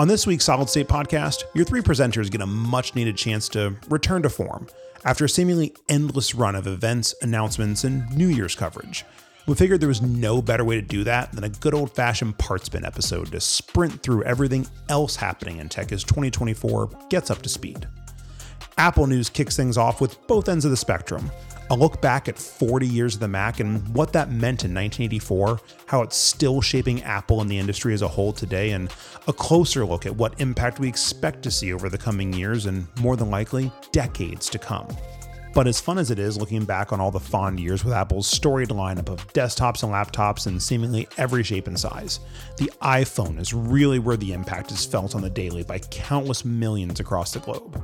On this week's Solid State podcast, your three presenters get a much needed chance to return to form after a seemingly endless run of events, announcements, and New Year's coverage. We figured there was no better way to do that than a good old fashioned parts bin episode to sprint through everything else happening in tech as 2024 gets up to speed. Apple News kicks things off with both ends of the spectrum. A look back at 40 years of the Mac and what that meant in 1984, how it's still shaping Apple and the industry as a whole today, and a closer look at what impact we expect to see over the coming years and, more than likely, decades to come. But as fun as it is looking back on all the fond years with Apple's storied lineup of desktops and laptops in seemingly every shape and size, the iPhone is really where the impact is felt on the daily by countless millions across the globe.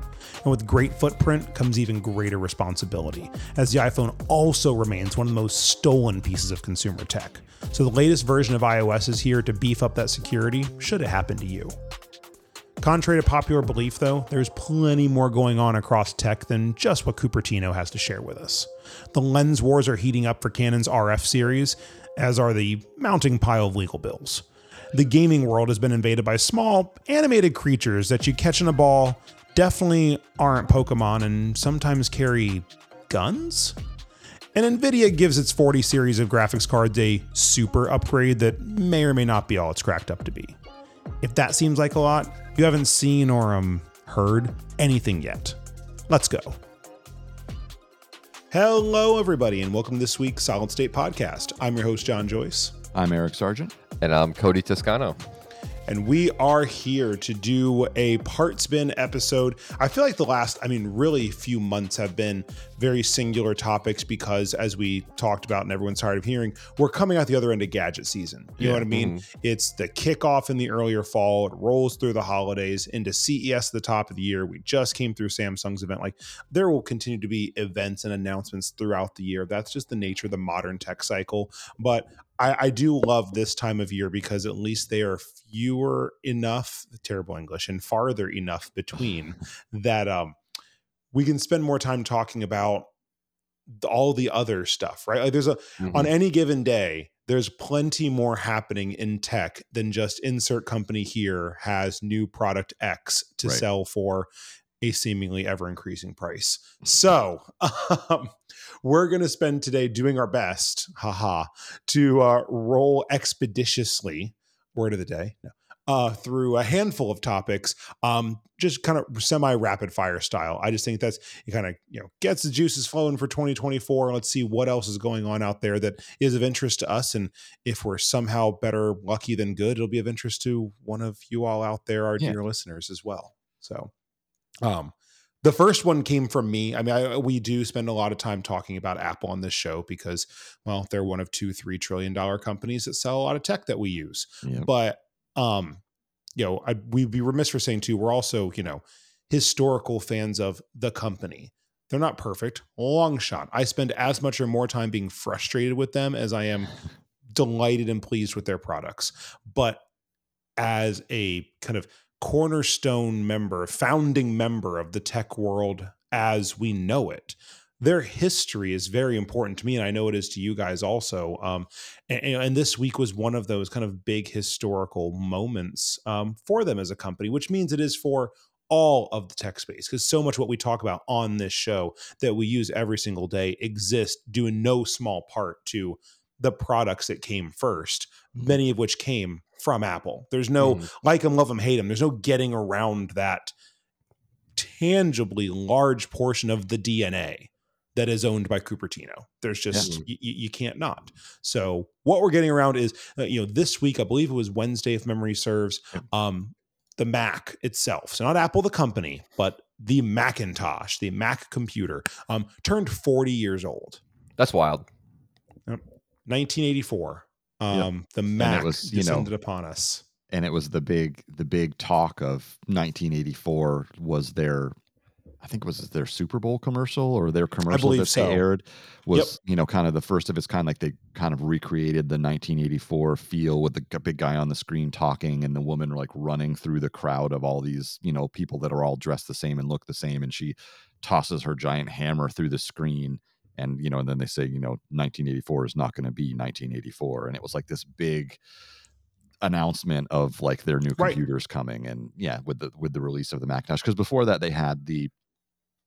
And with great footprint comes even greater responsibility, as the iPhone also remains one of the most stolen pieces of consumer tech. So the latest version of iOS is here to beef up that security should it happen to you. Contrary to popular belief, though, there's plenty more going on across tech than just what Cupertino has to share with us. The lens wars are heating up for Canon's RF series, as are the mounting pile of legal bills. The gaming world has been invaded by small, animated creatures that you catch in a ball, definitely aren't Pokemon, and sometimes carry guns? And Nvidia gives its 40 series of graphics cards a super upgrade that may or may not be all it's cracked up to be. If that seems like a lot, you haven't seen or um, heard anything yet. Let's go. Hello, everybody, and welcome to this week's Solid State Podcast. I'm your host, John Joyce. I'm Eric Sargent. And I'm Cody Toscano and we are here to do a parts bin episode. I feel like the last, I mean, really few months have been very singular topics because, as we talked about and everyone's tired of hearing, we're coming out the other end of gadget season. You yeah. know what I mean? Mm-hmm. It's the kickoff in the earlier fall, it rolls through the holidays into CES at the top of the year. We just came through Samsung's event. Like, there will continue to be events and announcements throughout the year. That's just the nature of the modern tech cycle. But I, I, do love this time of year because at least they are fewer enough, terrible English, and farther enough between that um, we can spend more time talking about all the other stuff, right? Like there's a mm-hmm. on any given day, there's plenty more happening in tech than just insert company here has new product X to right. sell for a seemingly ever increasing price. So, um, we're going to spend today doing our best, haha, to uh, roll expeditiously, word of the day, no, uh, through a handful of topics, um, just kind of semi rapid fire style. I just think that's it kind of you know gets the juices flowing for 2024. Let's see what else is going on out there that is of interest to us, and if we're somehow better lucky than good, it'll be of interest to one of you all out there, our yeah. dear listeners as well. So, um, the first one came from me. I mean, I, we do spend a lot of time talking about Apple on this show because, well, they're one of two, three trillion dollar companies that sell a lot of tech that we use. Yeah. But, um, you know, I, we'd be remiss for saying too, we're also, you know, historical fans of the company. They're not perfect, long shot. I spend as much or more time being frustrated with them as I am delighted and pleased with their products. But as a kind of cornerstone member, founding member of the tech world as we know it. Their history is very important to me, and I know it is to you guys also. Um, and, and, this week was one of those kind of big historical moments um, for them as a company, which means it is for all of the tech space because so much what we talk about on this show that we use every single day exists in no small part to the products that came first. Many of which came from Apple. There's no mm. like them, love them, hate them. There's no getting around that tangibly large portion of the DNA that is owned by Cupertino. There's just yeah. y- you can't not. So what we're getting around is uh, you know this week I believe it was Wednesday if memory serves um the Mac itself. So not Apple the company, but the Macintosh, the Mac computer um turned 40 years old. That's wild. 1984 um, yep. the Mac was, you descended know, upon us. And it was the big the big talk of 1984 was their I think it was their Super Bowl commercial or their commercial that so. they aired was yep. you know kind of the first of its kind. Like they kind of recreated the 1984 feel with the big guy on the screen talking and the woman like running through the crowd of all these you know people that are all dressed the same and look the same, and she tosses her giant hammer through the screen and you know and then they say you know 1984 is not going to be 1984 and it was like this big announcement of like their new computers right. coming and yeah with the with the release of the macintosh because before that they had the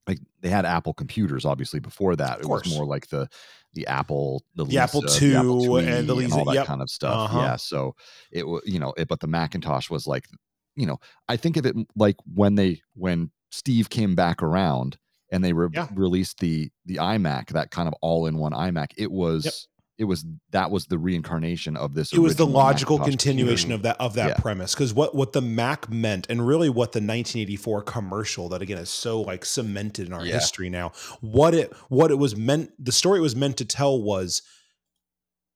like they had apple computers obviously before that it was more like the the apple the, the Lisa, apple II, the apple and the Lisa, and all that yep. kind of stuff uh-huh. yeah so it was you know it, but the macintosh was like you know i think of it like when they when steve came back around and they re- yeah. released the the imac that kind of all in one imac it was yep it was that was the reincarnation of this. It was the logical Macintosh continuation computer. of that of that yeah. premise because what what the Mac meant, and really what the 1984 commercial that again is so like cemented in our yeah. history now. What it what it was meant, the story it was meant to tell was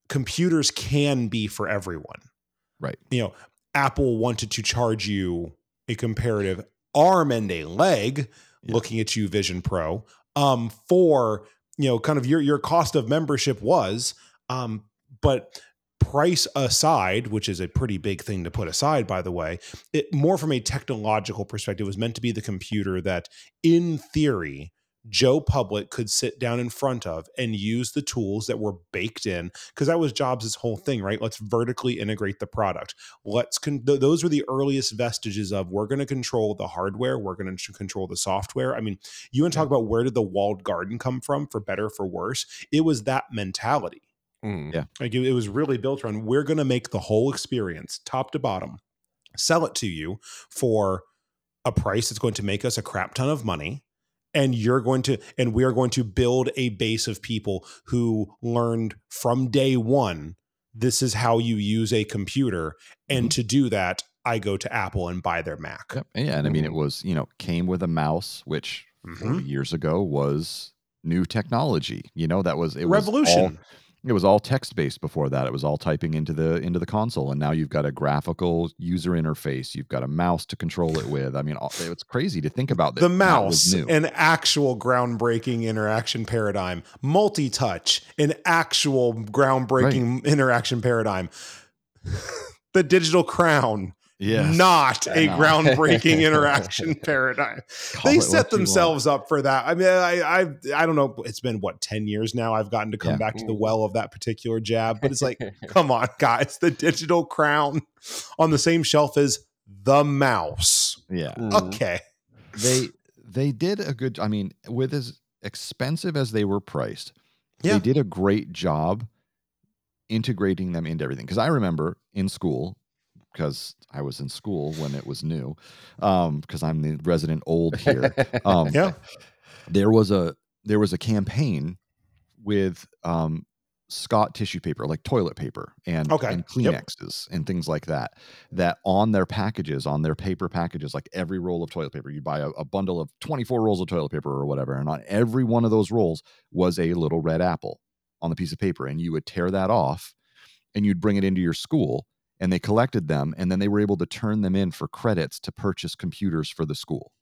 computers can be for everyone. Right. You know, Apple wanted to charge you a comparative arm and a leg, looking at you, Vision Pro, um, for you know, kind of your your cost of membership was um, but price aside, which is a pretty big thing to put aside, by the way, it more from a technological perspective was meant to be the computer that, in theory, Joe Public could sit down in front of and use the tools that were baked in because that was Jobs' whole thing, right? Let's vertically integrate the product. Let's con- th- those were the earliest vestiges of we're going to control the hardware, we're going to control the software. I mean, you want to talk about where did the walled garden come from, for better for worse? It was that mentality Mm. Yeah. Like it, it was really built around we're going to make the whole experience top to bottom, sell it to you for a price that's going to make us a crap ton of money. And you're going to, and we are going to build a base of people who learned from day one this is how you use a computer. And mm-hmm. to do that, I go to Apple and buy their Mac. Yep. Yeah. And I mean, it was, you know, came with a mouse, which mm-hmm. years ago was new technology. You know, that was it revolution. Was all, it was all text based before that. It was all typing into the into the console, and now you've got a graphical user interface. You've got a mouse to control it with. I mean, it's crazy to think about. The mouse, an actual groundbreaking interaction paradigm. Multi touch, an actual groundbreaking right. interaction paradigm. the digital crown, yes. not a groundbreaking interaction paradigm. Call they set themselves up for that. I mean, I, I, I don't know. It's been what ten years now. I've gotten to come yeah. back to the well of that particular jab, but it's like, come on, guys, the digital crown on the same shelf as the mouse. Yeah. Mm-hmm. Okay. They they did a good. I mean, with as expensive as they were priced, yeah. they did a great job integrating them into everything. Because I remember in school because I was in school when it was new, because um, I'm the resident old here. Um, yeah, there was a there was a campaign with um, Scott tissue paper, like toilet paper, and okay. and Kleenexes yep. and things like that. That on their packages, on their paper packages, like every roll of toilet paper, you buy a, a bundle of 24 rolls of toilet paper or whatever, and on every one of those rolls was a little red apple on the piece of paper, and you would tear that off, and you'd bring it into your school and they collected them and then they were able to turn them in for credits to purchase computers for the school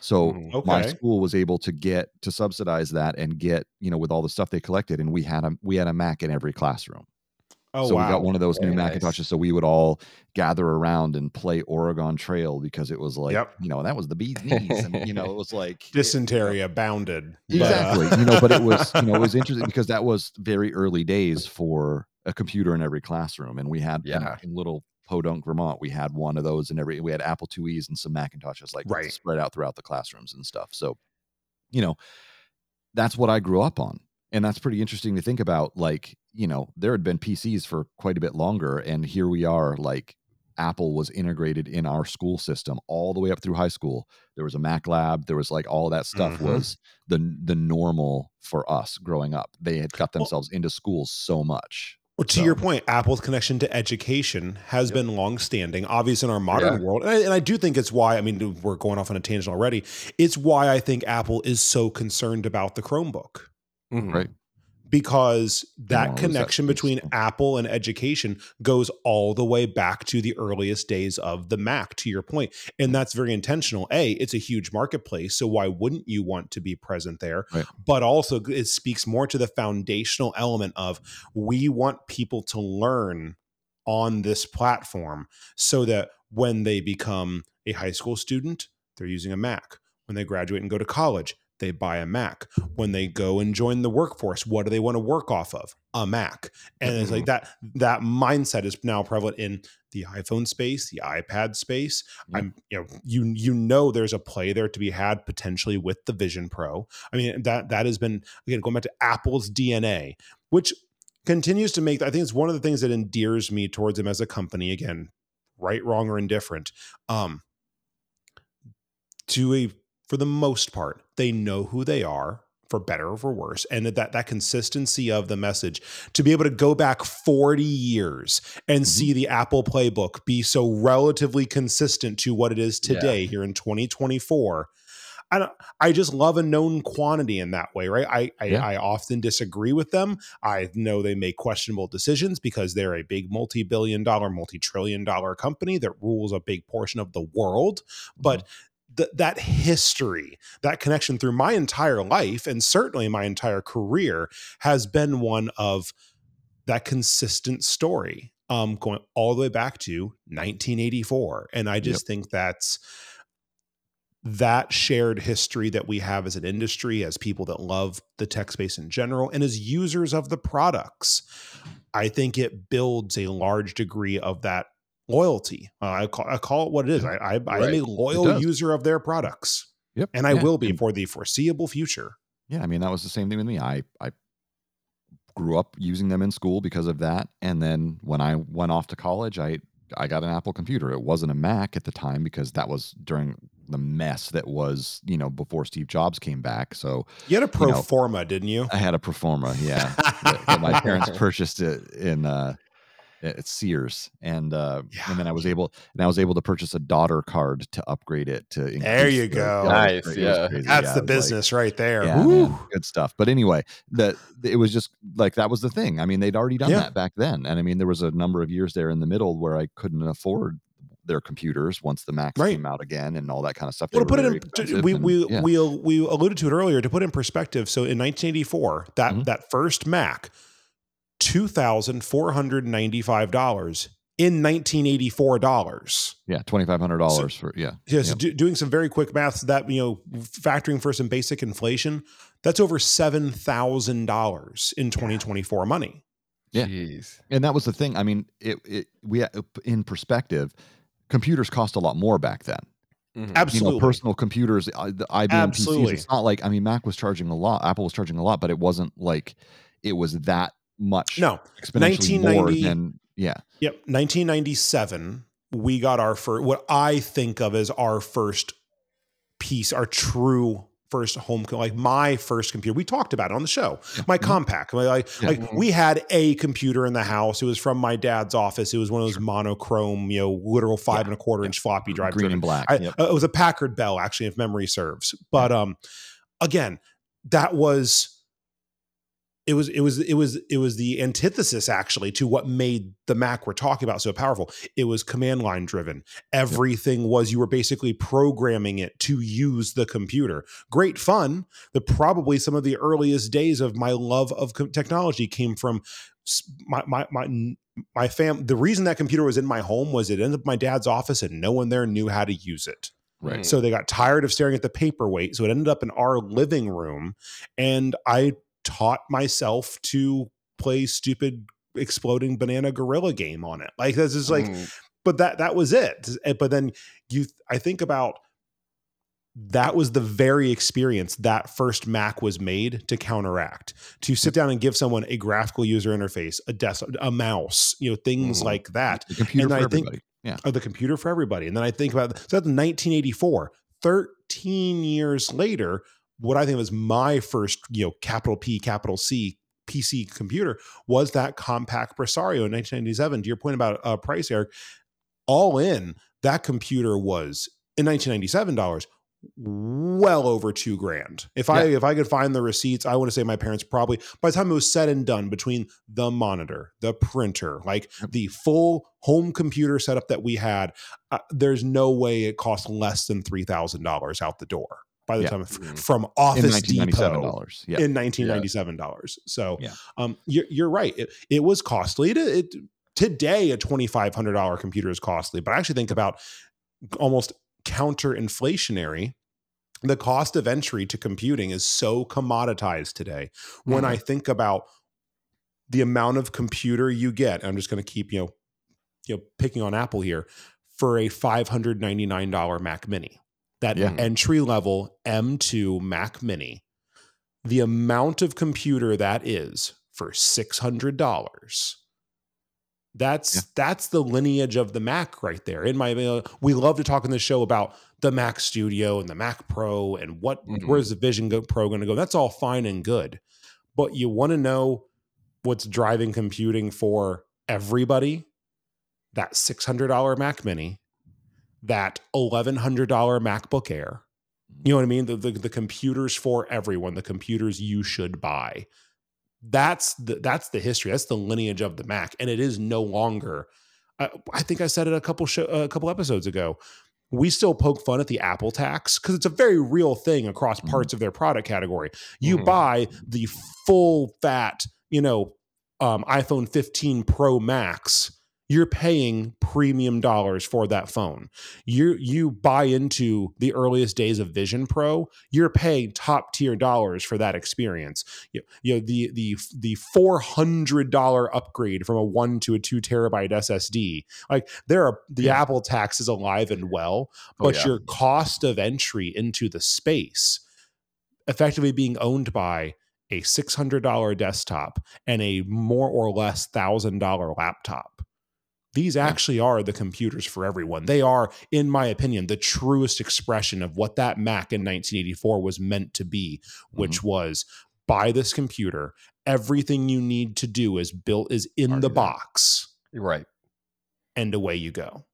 so mm, okay. my school was able to get to subsidize that and get you know with all the stuff they collected and we had a we had a mac in every classroom Oh, so wow. we got one of those Very new nice. Macintoshes. So we would all gather around and play Oregon Trail because it was like, yep. you know, that was the bee's knees. And, you know, it was like dysentery it, abounded. Exactly. But, uh... you know, but it was, you know, it was interesting because that was very early days for a computer in every classroom. And we had yeah. in, in little Podunk, Vermont, we had one of those in every, we had Apple IIe's and some Macintoshes like right. spread out throughout the classrooms and stuff. So, you know, that's what I grew up on. And that's pretty interesting to think about. Like, you know, there had been PCs for quite a bit longer. And here we are, like, Apple was integrated in our school system all the way up through high school. There was a Mac lab. There was like all that stuff mm-hmm. was the the normal for us growing up. They had cut themselves well, into schools so much. Well, to so. your point, Apple's connection to education has yep. been longstanding, obvious in our modern yeah. world. And I, and I, do think it's why, I mean, we're going off on a tangent already. It's why I think Apple is so concerned about the Chromebook. Mm-hmm. Right because that connection between Apple and education goes all the way back to the earliest days of the Mac, to your point. And that's very intentional. A, it's a huge marketplace. So why wouldn't you want to be present there? Right. But also, it speaks more to the foundational element of we want people to learn on this platform so that when they become a high school student, they're using a Mac. When they graduate and go to college, they buy a Mac. When they go and join the workforce, what do they want to work off of? A Mac. And mm-hmm. it's like mm-hmm. that that mindset is now prevalent in the iPhone space, the iPad space. Mm-hmm. I'm you know, you you know there's a play there to be had potentially with the Vision Pro. I mean, that that has been again going back to Apple's DNA, which continues to make I think it's one of the things that endears me towards them as a company. Again, right, wrong, or indifferent. Um to a for the most part, they know who they are for better or for worse and that that consistency of the message to be able to go back 40 years and mm-hmm. see the apple playbook be so relatively consistent to what it is today yeah. here in 2024 I, I just love a known quantity in that way, right? I I, yeah. I, often disagree with them. I know they make questionable decisions because they're a big multi-billion dollar, multi-trillion dollar company that rules a big portion of the world. But mm-hmm th- that history, that connection through my entire life and certainly my entire career has been one of that consistent story um, going all the way back to 1984. And I just yep. think that's that shared history that we have as an industry, as people that love the tech space in general, and as users of the products. I think it builds a large degree of that loyalty. Uh, I, call, I call it what it is. I, I, I right. am a loyal user of their products. Yep. And I yeah. will be for the foreseeable future. Yeah. I mean, that was the same thing with me. I, I grew up using them in school because of that. And then when I went off to college, I, I got an Apple computer. It wasn't a Mac at the time because that was during the mess that was, you know, before Steve Jobs came back. So you had a pro you know, forma, didn't you? I had a Performa, yeah. my parents purchased it in uh, at Sears, and uh, yeah. and then I was able and I was able to purchase a daughter card to upgrade it to. There you go, nice, yeah, that's yeah, the business like, right there. Yeah, man, good stuff. But anyway, that it was just like that was the thing. I mean, they'd already done yeah. that back then, and I mean, there was a number of years there in the middle where I couldn't afford their computers once the Macs right. came out again and all that kind of stuff. Well, to put it in, we and, we yeah. we we alluded to it earlier. To put in perspective, so in 1984, that mm-hmm. that first Mac $2,495 in 1984 dollars. Yeah, $2,500 so, for, yeah. Yeah, so do, doing some very quick maths that, you know, factoring for some basic inflation, that's over $7,000 in 2024 money. Yeah. Jeez. And that was the thing. I mean, it, it, we, in perspective, computers cost a lot more back then. Mm-hmm. Absolutely. You know, personal computers, uh, the IBM Absolutely. PCs. It's not like, I mean, Mac was charging a lot, Apple was charging a lot, but it wasn't like it was that much. No, exponentially more than yeah. Yep, 1997. We got our first, what I think of as our first piece, our true first home like my first computer we talked about it on the show my mm-hmm. Compaq like, yeah. like we had a computer in the house it was from my dad's office it was one of those sure. monochrome you know literal five yeah. and a quarter inch floppy drive green and black I, yep. uh, it was a packard bell actually if memory serves but um again that was it was it was it was it was the antithesis actually to what made the Mac we're talking about so powerful. It was command line driven. Everything was you were basically programming it to use the computer. Great fun. The probably some of the earliest days of my love of technology came from my my my my fam. The reason that computer was in my home was it ended up in my dad's office and no one there knew how to use it. Right. So they got tired of staring at the paperweight. So it ended up in our living room. And I taught myself to play stupid exploding banana gorilla game on it. Like this is like, mm. but that that was it. Eh, but then you, I think about that was the very experience that first Mac was made to counteract. To sit down and give someone a graphical user interface, a desk, a mouse, you know, things mm. like that. The computer and for I everybody. Think, yeah. Or the computer for everybody. And then I think about so that's 1984. 13 years later, what I think was my first, you know, capital P, capital C PC computer was that Compaq Presario in 1997. To your point about uh, price, Eric, all in, that computer was in 1997 dollars well over two grand. If yeah. I if I could find the receipts, I want to say my parents probably by the time it was said and done between the monitor, the printer, like the full home computer setup that we had, uh, there's no way it cost less than three thousand dollars out the door by the yeah. time mm-hmm. from Office Depot yeah. in nineteen ninety seven dollars. So yeah. um, you're, you're right. It, it was costly. It, it today a twenty five hundred dollar computer is costly, but I actually think about almost counter inflationary the cost of entry to computing is so commoditized today. When mm-hmm. I think about the amount of computer you get, I'm just going to keep you know, you know, picking on Apple here for a $599 Mac Mini, that yeah. entry level M2 Mac Mini, the amount of computer that is for $600 that's yeah. that's the lineage of the Mac right there. In my uh, we love to talk in the show about the Mac Studio and the Mac Pro and what mm-hmm. where's the Vision Go Pro going to go. That's all fine and good, but you want to know what's driving computing for everybody. That six hundred dollar Mac Mini, that eleven hundred dollar MacBook Air. You know what I mean? The, the the computers for everyone. The computers you should buy that's the that's the history that's the lineage of the mac and it is no longer uh, i think i said it a couple show, a couple episodes ago we still poke fun at the apple tax because it's a very real thing across mm-hmm. parts of their product category you mm-hmm. buy the full fat you know um, iphone 15 pro max you're paying premium dollars for that phone. You you buy into the earliest days of Vision Pro, you're paying top tier dollars for that experience. You, you know the the the four hundred dollar upgrade from a one to a two terabyte SSD. Like there are the yeah. Apple tax is alive and well, oh, but oh, yeah. your cost of entry into the space effectively being owned by a $600 desktop and a more or less $1000 laptop these actually are the computers for everyone. They are, in my opinion, the truest expression of what that Mac in 1984 was meant to be, which mm-hmm. was buy this computer. Everything you need to do is built is in the box. Right. And away you go.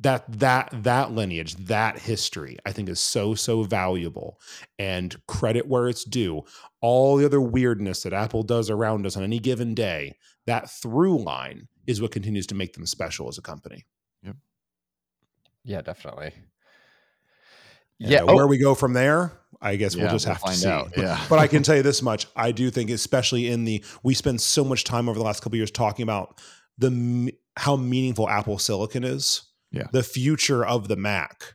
That that that lineage, that history, I think is so so valuable. And credit where it's due. All the other weirdness that Apple does around us on any given day, that through line is what continues to make them special as a company. Yep. Yeah, definitely. And yeah. Uh, where oh. we go from there, I guess yeah, we'll just have we'll to see. Out. Yeah. but I can tell you this much: I do think, especially in the, we spend so much time over the last couple years talking about the how meaningful Apple Silicon is. Yeah. The future of the Mac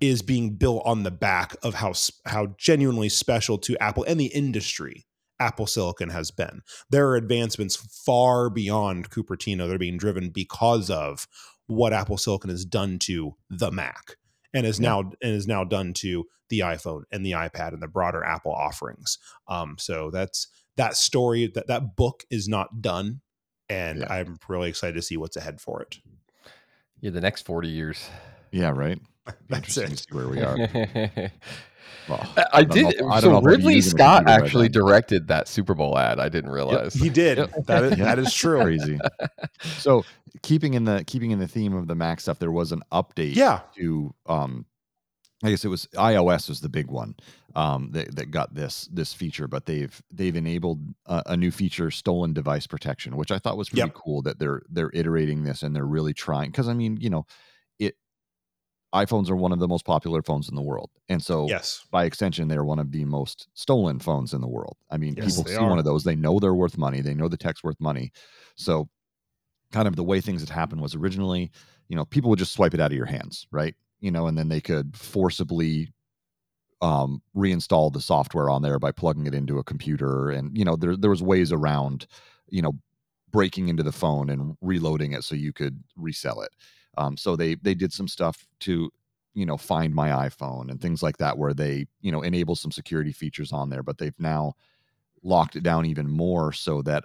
is being built on the back of how how genuinely special to Apple and the industry Apple Silicon has been. There are advancements far beyond Cupertino that are being driven because of what Apple Silicon has done to the Mac and is yeah. now and is now done to the iPhone and the iPad and the broader Apple offerings. Um, so that's that story that that book is not done, and yeah. I'm really excited to see what's ahead for it. Yeah, the next forty years. Yeah, right. That's Interesting it. to see where we are. Well, I, I did. Know, I so Ridley Scott actually directed that Super Bowl ad. I didn't realize yep, he did. Yep. That is that is true. Crazy. So keeping in the keeping in the theme of the Mac stuff, there was an update. Yeah. To um, I guess it was iOS was the big one um, that, that got this this feature, but they've they've enabled a, a new feature, stolen device protection, which I thought was really yep. cool that they're they're iterating this and they're really trying. Because I mean, you know, it iPhones are one of the most popular phones in the world. And so, yes. by extension, they're one of the most stolen phones in the world. I mean, yes, people see are. one of those, they know they're worth money, they know the tech's worth money. So, kind of the way things had happened was originally, you know, people would just swipe it out of your hands, right? You know, and then they could forcibly um, reinstall the software on there by plugging it into a computer. And, you know, there, there was ways around, you know, breaking into the phone and reloading it so you could resell it. Um, so they they did some stuff to you know find my iphone and things like that where they you know enable some security features on there but they've now locked it down even more so that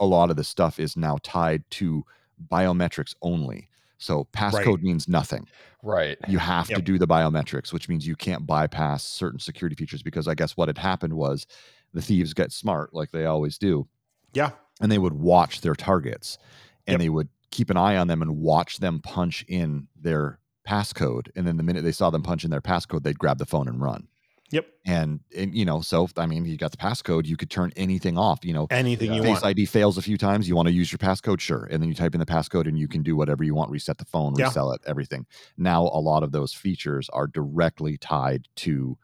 a lot of the stuff is now tied to biometrics only so passcode right. means nothing right you have yep. to do the biometrics which means you can't bypass certain security features because i guess what had happened was the thieves get smart like they always do yeah and they would watch their targets and yep. they would keep an eye on them and watch them punch in their passcode. And then the minute they saw them punch in their passcode, they'd grab the phone and run. Yep. And, and you know, so I mean, you got the passcode, you could turn anything off. You know, anything you Face want. ID fails a few times. You want to use your passcode, sure. And then you type in the passcode, and you can do whatever you want. Reset the phone, yeah. resell it, everything. Now, a lot of those features are directly tied to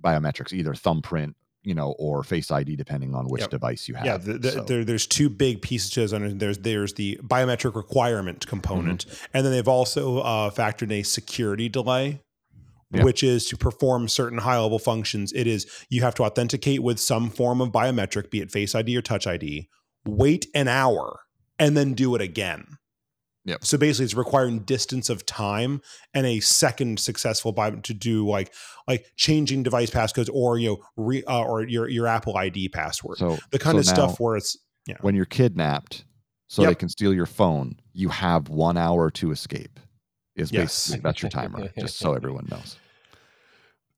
biometrics, either thumbprint you know, or Face ID, depending on which yep. device you have. Yeah, the, the, so. there, there's two big pieces to this. There's there's the biometric requirement component, mm-hmm. and then they've also uh, factored in a security delay yeah. which is to perform certain high level functions. It is you have to authenticate with some form of biometric, be it Face ID or Touch ID, wait an hour, and then do it again. Yep. So basically, it's requiring distance of time and a second successful by to do like like changing device passcodes or you know re, uh, or your your Apple ID password. So the kind so of stuff where it's yeah. when you're kidnapped, so yep. they can steal your phone, you have one hour to escape. Is yes. basically that's your timer, just so everyone knows.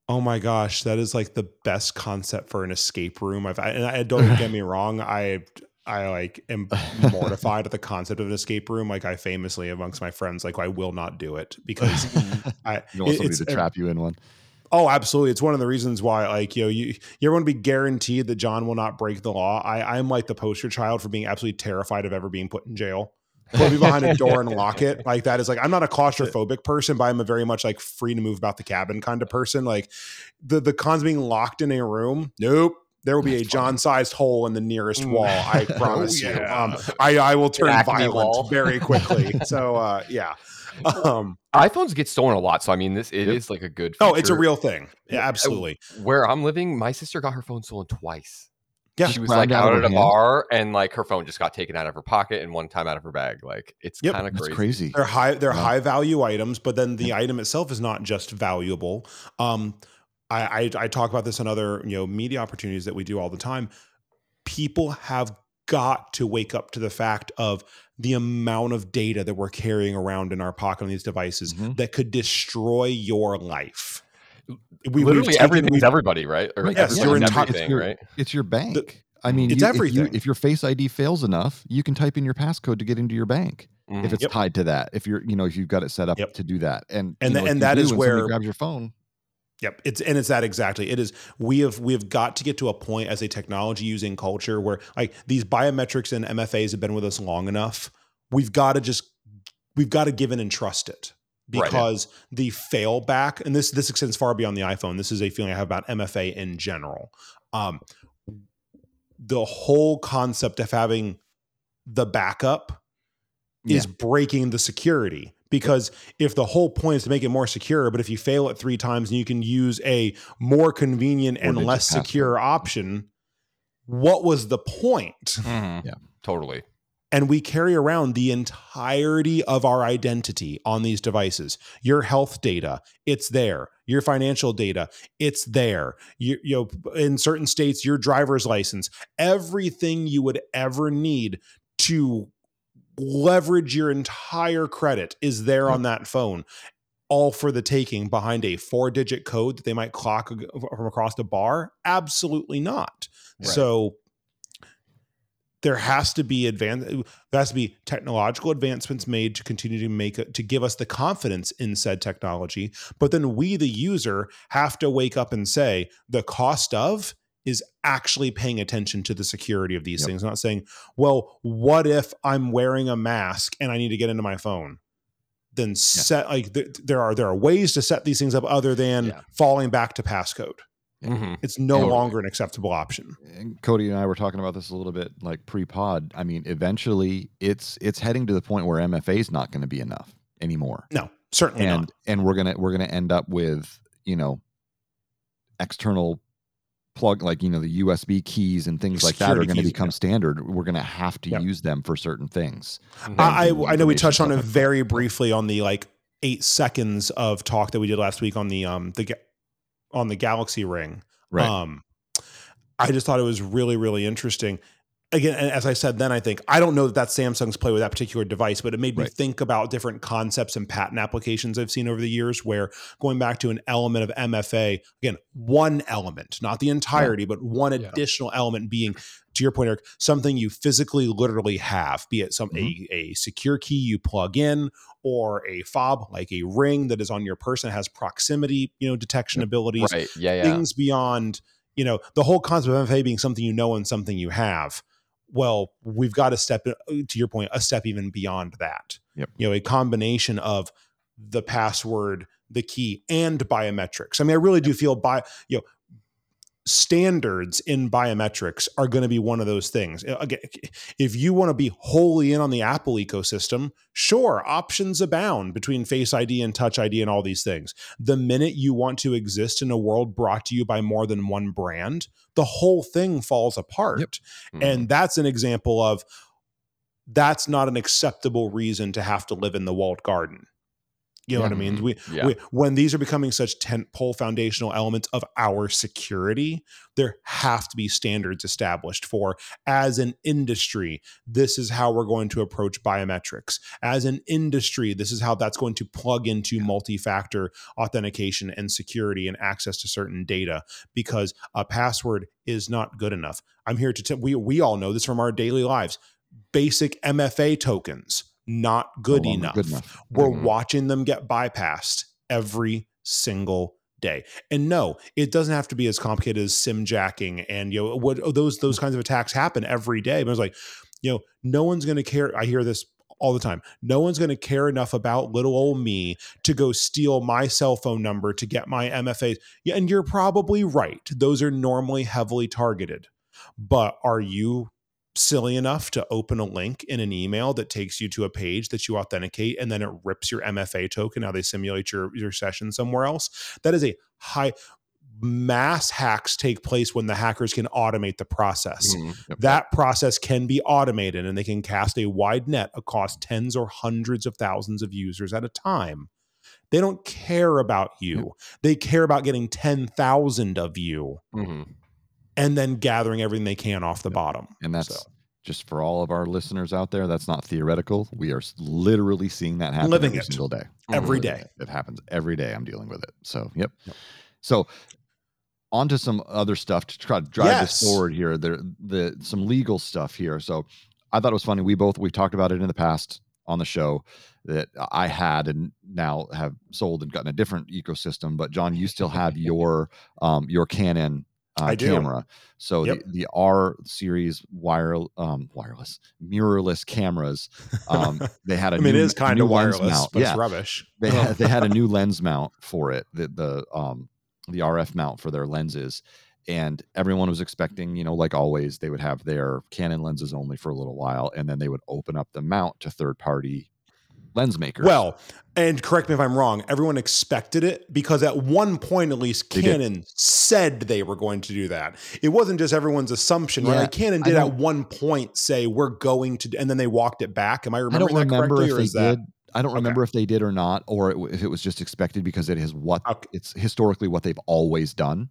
Oh my gosh, that is like the best concept for an escape room. I've I, and I don't get me wrong, I I like am mortified at the concept of an escape room. Like I famously amongst my friends, like I will not do it because I you want somebody to trap you in one. Oh, absolutely. It's one of the reasons why, like, you know, you you want to be guaranteed that John will not break the law. I, I'm like the poster child for being absolutely terrified of ever being put in jail. Put me behind a door and lock it. Like that is like I'm not a claustrophobic person, but I'm a very much like free to move about the cabin kind of person. Like the the cons being locked in a room. Nope there will be That's a John-sized hole in the nearest mm. wall. I oh, promise oh, yeah. you. Um, I, I will turn violent wall. very quickly. so uh, yeah. Um, iPhones get stolen a lot, so I mean, this it is like a good. Feature. Oh, it's a real thing. Yeah, absolutely. Where I'm living, my sister got her phone stolen twice. Yeah, she was like out at a bar, and like her phone just got taken out of her pocket, and one time out of her bag. Like it's yep. kind of crazy. crazy. They're high. They're high value items, but then the item itself is not just valuable. Um, I, I, I talk about this on other you know media opportunities that we do all the time. People have got to wake up to the fact of the amount of data that we're carrying around in our pocket on these devices mm-hmm. that could destroy your life. We, Literally everything's everybody, right? Or yes, your entire, it's your, right? It's your bank. The, I mean, it's you, everything. If, you, if, your Face ID fails enough, you can type in your passcode to get into your bank. Mm-hmm. If it's yep. tied to that, if you're, you know, if you've got it set up yep. to do that, and and you know, and that is where grabs your phone, Yep, it's and it's that exactly. It is we have we have got to get to a point as a technology using culture where like these biometrics and MFAs have been with us long enough. We've got to just we've got to give in and trust it because right. the fail back and this this extends far beyond the iPhone. This is a feeling I have about MFA in general. Um, the whole concept of having the backup yeah. is breaking the security because if the whole point is to make it more secure but if you fail it three times and you can use a more convenient and less secure option what was the point mm-hmm. yeah totally and we carry around the entirety of our identity on these devices. Your health data it's there. Your financial data it's there. You, you know in certain states your driver's license everything you would ever need to leverage your entire credit is there on that phone. All for the taking behind a four digit code that they might clock from across the bar? Absolutely not. Right. so there has to be advance there has to be technological advancements made to continue to make it to give us the confidence in said technology but then we the user have to wake up and say the cost of is actually paying attention to the security of these yep. things, not saying, well, what if I'm wearing a mask and I need to get into my phone? Then yeah. set like th- there are there are ways to set these things up other than yeah. falling back to passcode. Mm-hmm. It's no and, longer an acceptable option. And Cody and I were talking about this a little bit like pre-pod. I mean, eventually it's it's heading to the point where MFA is not going to be enough anymore. No, certainly and, not. And we're gonna we're gonna end up with you know external plug like you know the USB keys and things like that are going to become yeah. standard. We're going to have to yep. use them for certain things. Mm-hmm. I I know we touched on it very briefly on the like eight seconds of talk that we did last week on the um the on the Galaxy Ring. Right. Um, I just thought it was really really interesting again, as I said then, I think I don't know that that's Samsung's play with that particular device, but it made me think about different concepts and patent applications I've seen over the years. Where going back to an element of MFA, again, one element, not the entirety, yeah. but one yeah. additional element being, to your point, Eric, something you physically, literally have, be it some mm-hmm. a, a secure key you plug in or a fob like a ring that is on your person has proximity, you know, detection abilities, right? Yeah, yeah. things beyond. You know, the whole concept of MFA being something you know and something you have well, we've got to step uh, to your point, a step even beyond that. Yep. You know, a combination of the password, the key, and biometrics. I mean, I really do feel by you know standards in biometrics are going to be one of those things. Again, if you want to be wholly in on the Apple ecosystem, sure, options abound between Face ID and Touch ID and all these things. The minute you want to exist in a world brought to you by more than one brand, the whole thing falls apart. Yep. Mm-hmm. And that's an example of that's not an acceptable reason to have to live in the walled garden. You know yeah. what I mean? Mm-hmm. We, yeah. we, when these are becoming such tentpole foundational elements of our security, there have to be standards established for as an industry, this is how we're going to approach biometrics. As an industry, this is how that's going to plug into multi-factor authentication and security and access to certain data because a password is not good enough. I'm here to tell we we all know this from our daily lives. Basic MFA tokens not good, no enough. good enough. We're mm-hmm. watching them get bypassed every single day. And no, it doesn't have to be as complicated as sim jacking and you know what oh, those those kinds of attacks happen every day. But it's like, you know, no one's going to care. I hear this all the time. No one's going to care enough about little old me to go steal my cell phone number to get my MFAs. Yeah, and you're probably right. Those are normally heavily targeted. But are you silly enough to open a link in an email that takes you to a page that you authenticate and then it rips your MFA token. Now they simulate your, your session somewhere else. That is a high mass hacks take place when the hackers can automate the process. Mm, yep. That process can be automated and they can cast a wide net across tens or hundreds of thousands of users at a time. They don't care about you. Yep. They care about getting 10,000 of you. Mm-hmm and then gathering everything they can off the bottom. And that's so. just for all of our listeners out there. That's not theoretical. We are literally seeing that happen Living every it. single day. Every day. It happens every day. I'm dealing with it. So, yep. yep. So, on to some other stuff to try to drive yes. this forward here. There, the some legal stuff here. So, I thought it was funny. We both we've talked about it in the past on the show that I had and now have sold and gotten a different ecosystem. But John, you still have your um, your Canon uh, I do. camera. So yep. the, the R series wire um, wireless mirrorless cameras. Um, they had a I mean, new, it is kind of wireless, mount. but yeah. it's rubbish. They had, they had a new lens mount for it. The the um the RF mount for their lenses. And everyone was expecting, you know, like always, they would have their Canon lenses only for a little while, and then they would open up the mount to third party lens makers. Well, and correct me if I'm wrong, everyone expected it because at one point, at least, Canon said they were going to do that. It wasn't just everyone's assumption, yeah, right? Canon did at one point say, we're going to, and then they walked it back. Am I remembering I don't remember correctly, if they did. I don't okay. remember if they did or not, or if it was just expected because it is what okay. it's historically what they've always done.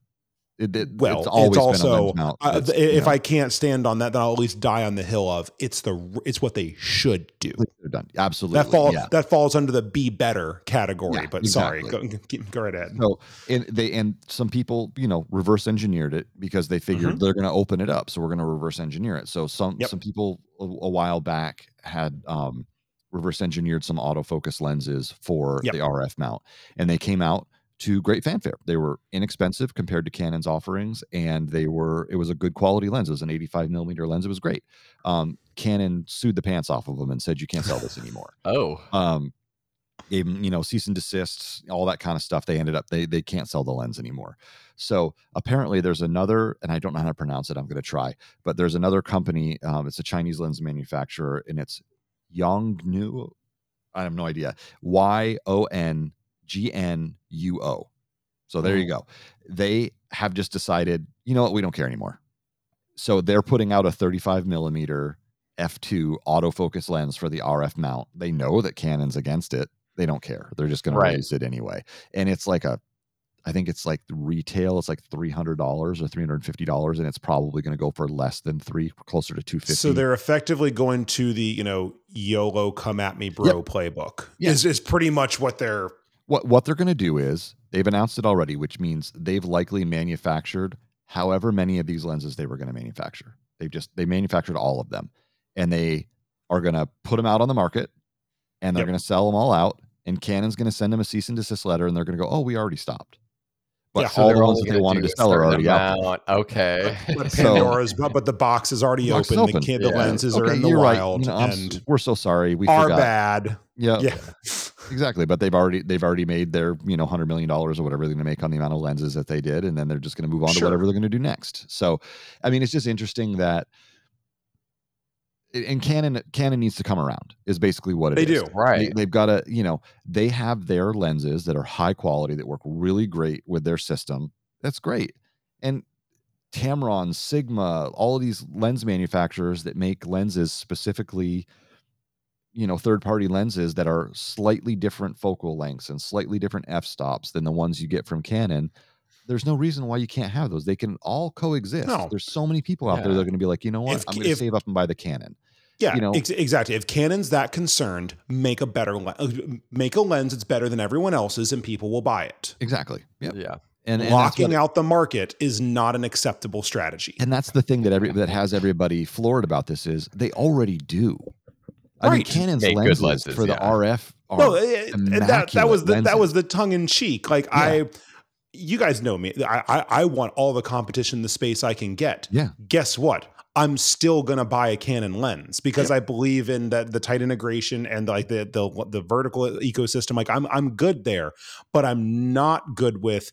It, it, well, it's, it's also uh, if I can't stand on that, then I'll at least die on the hill of it's the it's what they should do. Done absolutely. That falls yeah. that falls under the be better category. Yeah, but exactly. sorry, go, go right ahead. So and they and some people you know reverse engineered it because they figured mm-hmm. they're going to open it up, so we're going to reverse engineer it. So some yep. some people a, a, while back had um, reverse engineered some autofocus lenses for yep. the RF mount, and they came out to great fanfare. They were inexpensive compared to Canon's offerings, and they were it was a good quality lens. It was an 85 millimeter lens. It was great. Um, Canon sued the pants off of them and said you can't sell this anymore. oh, um, gave them you know cease and desists, all that kind of stuff. They ended up they they can't sell the lens anymore. So apparently there's another, and I don't know how to pronounce it. I'm going to try, but there's another company. Um, it's a Chinese lens manufacturer, and it's Yongnuo. I have no idea. Y O N G N U O. So there you oh. go. They have just decided, you know what, we don't care anymore. So they're putting out a 35 millimeter f2 autofocus lens for the RF mount. They know that Canon's against it. They don't care. They're just going right. to raise it anyway. And it's like a, I think it's like retail. It's like three hundred dollars or three hundred and fifty dollars, and it's probably going to go for less than three, closer to two fifty. So they're effectively going to the you know YOLO come at me bro yep. playbook. Yep. Is is pretty much what they're what what they're going to do is they've announced it already, which means they've likely manufactured however many of these lenses they were going to manufacture. They've just they manufactured all of them, and they are going to put them out on the market, and they're yep. going to sell them all out. And Canon's going to send them a cease and desist letter, and they're going to go, "Oh, we already stopped." But yeah, all the ones that they wanted to sell are already out. Okay. But, Pandora's, so, but, but the box is already open. open. The, the yeah. lenses okay, are in the wild, right. you know, and we're so sorry. We are forgot. bad. Yep. Yeah. Exactly, but they've already they've already made their you know hundred million dollars or whatever they're going to make on the amount of lenses that they did, and then they're just going to move on sure. to whatever they're going to do next. So, I mean, it's just interesting that and Canon Canon needs to come around is basically what it they is. do right. They, have got to you know they have their lenses that are high quality that work really great with their system. That's great, and Tamron, Sigma, all of these lens manufacturers that make lenses specifically, you know, third party lenses that are slightly different focal lengths and slightly different f stops than the ones you get from Canon. There's no reason why you can't have those. They can all coexist. No. There's so many people out yeah. there that are going to be like, you know what? If, I'm going to save up and buy the Canon. Yeah, you know, ex- exactly. If Canon's that concerned, make a better le- uh, make a lens that's better than everyone else's, and people will buy it. Exactly. Yep. Yeah. And, and locking out the market is not an acceptable strategy. And that's the thing that every that has everybody floored about this is they already do. I right. mean, Canon's lenses, lenses, for yeah. the RF are no, eh, eh, that that was the, that was the tongue in cheek. Like yeah. I, you guys know me. I, I I want all the competition the space I can get. Yeah. Guess what? I'm still gonna buy a Canon lens because yep. I believe in that the tight integration and like the the the vertical ecosystem. Like I'm I'm good there, but I'm not good with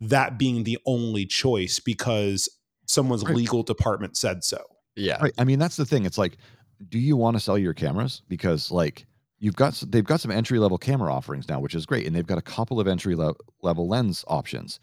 that being the only choice because someone's right. legal department said so. Yeah. Right. I mean, that's the thing. It's like, do you want to sell your cameras? Because like you've got they've got some entry level camera offerings now, which is great, and they've got a couple of entry le- level lens options.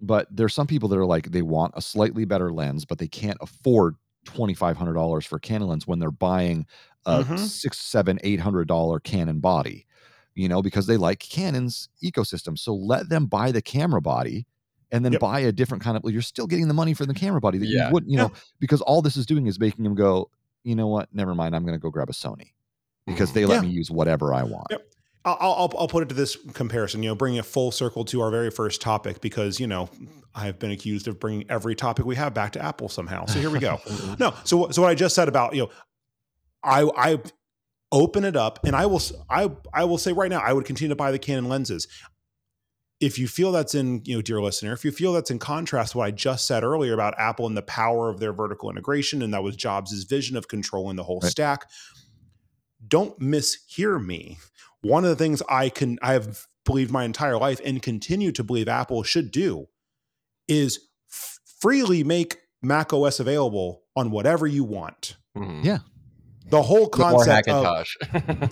But there's some people that are like they want a slightly better lens, but they can't afford twenty five hundred dollars for Canon lens when they're buying a mm-hmm. six, seven, eight hundred dollar Canon body you know, because they like Canon's ecosystem. So let them buy the camera body and then yep. buy a different kind of well, you're still getting the money for the camera body that yeah. you wouldn't, you yeah. know, because all this is doing is making them go, you know what, never mind, I'm gonna go grab a Sony because mm-hmm. they let yeah. me use whatever I want. Yep. I'll, I'll, I'll put it to this comparison, you know, bringing a full circle to our very first topic because, you know, I've been accused of bringing every topic we have back to Apple somehow. So here we go. no, so so what I just said about you know, I I open it up and i will i i will say right now i would continue to buy the canon lenses if you feel that's in you know dear listener if you feel that's in contrast to what i just said earlier about apple and the power of their vertical integration and that was jobs's vision of controlling the whole right. stack don't mishear me one of the things i can i have believed my entire life and continue to believe apple should do is f- freely make mac os available on whatever you want mm-hmm. yeah the whole concept of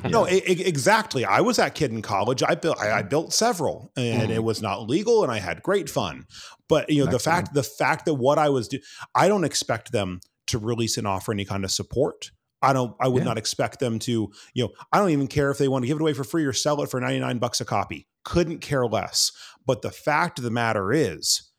no exactly. I was that kid in college. I built I, I built several and mm. it was not legal and i had great fun. But you know Excellent. the fact the fact that what i was doing i don't expect them to release and offer any kind of support. I don't i would yeah. not expect them to you know i don't even care if they want to give it away for free or sell it for 99 bucks a copy. Couldn't care less. But the fact of the matter is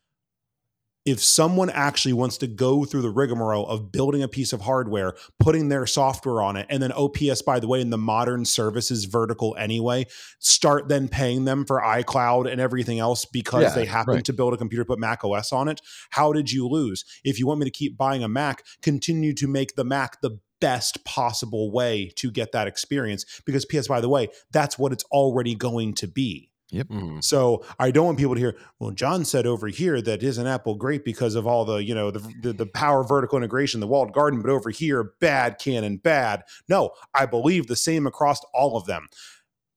if someone actually wants to go through the rigmarole of building a piece of hardware, putting their software on it, and then oh, OPS, by the way, in the modern services vertical anyway, start then paying them for iCloud and everything else because yeah, they happen right. to build a computer, put Mac OS on it. How did you lose? If you want me to keep buying a Mac, continue to make the Mac the best possible way to get that experience because PS, by the way, that's what it's already going to be. Yep. Mm-hmm. So I don't want people to hear, well, John said over here that isn't Apple great because of all the, you know, the, the, the power vertical integration, the walled garden, but over here, bad Canon, bad. No, I believe the same across all of them.